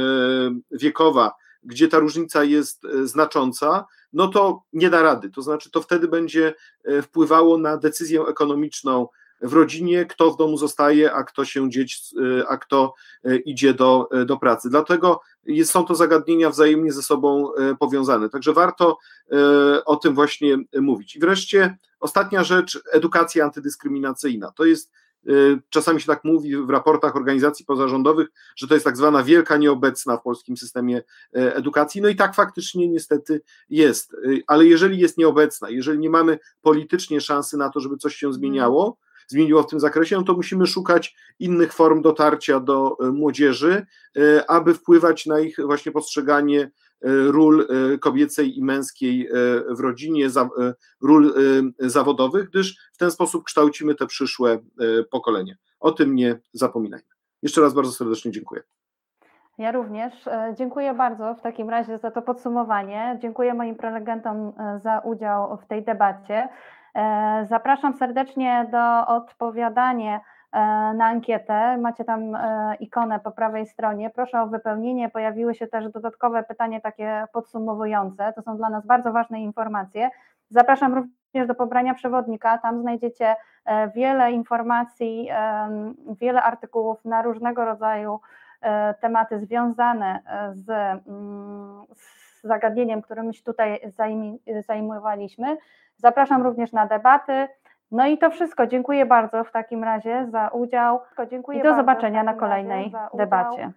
wiekowa, gdzie ta różnica jest znacząca, no to nie da rady. To znaczy, to wtedy będzie wpływało na decyzję ekonomiczną w rodzinie, kto w domu zostaje, a kto się dzieci, a kto idzie do, do pracy. Dlatego jest, są to zagadnienia wzajemnie ze sobą e, powiązane. Także warto e, o tym właśnie mówić. I wreszcie ostatnia rzecz, edukacja antydyskryminacyjna. To jest e, Czasami się tak mówi w raportach organizacji pozarządowych, że to jest tak zwana wielka nieobecna w polskim systemie edukacji. No i tak faktycznie niestety jest. Ale jeżeli jest nieobecna, jeżeli nie mamy politycznie szansy na to, żeby coś się zmieniało, zmieniło w tym zakresie, no to musimy szukać innych form dotarcia do e, młodzieży, e, aby wpływać na ich właśnie postrzeganie e, ról kobiecej i męskiej w rodzinie, ról zawodowych, gdyż w ten sposób kształcimy te przyszłe pokolenia. O tym nie zapominajmy. Jeszcze raz bardzo serdecznie dziękuję. Ja również. Dziękuję bardzo w takim razie za to podsumowanie. Dziękuję moim prelegentom za udział w tej debacie. E, zapraszam serdecznie do odpowiadania e, na ankietę. Macie tam e, ikonę po prawej stronie. Proszę o wypełnienie. Pojawiły się też dodatkowe pytanie takie podsumowujące. To są dla nas bardzo ważne informacje. Zapraszam również do pobrania przewodnika. Tam znajdziecie wiele informacji, wiele artykułów na różnego rodzaju tematy związane z, mm, z zagadnieniem, którym się tutaj zajmowaliśmy. Zapraszam również na debaty. No i to wszystko. Dziękuję bardzo w takim razie za udział. Dziękuję I do zobaczenia na kolejnej debacie.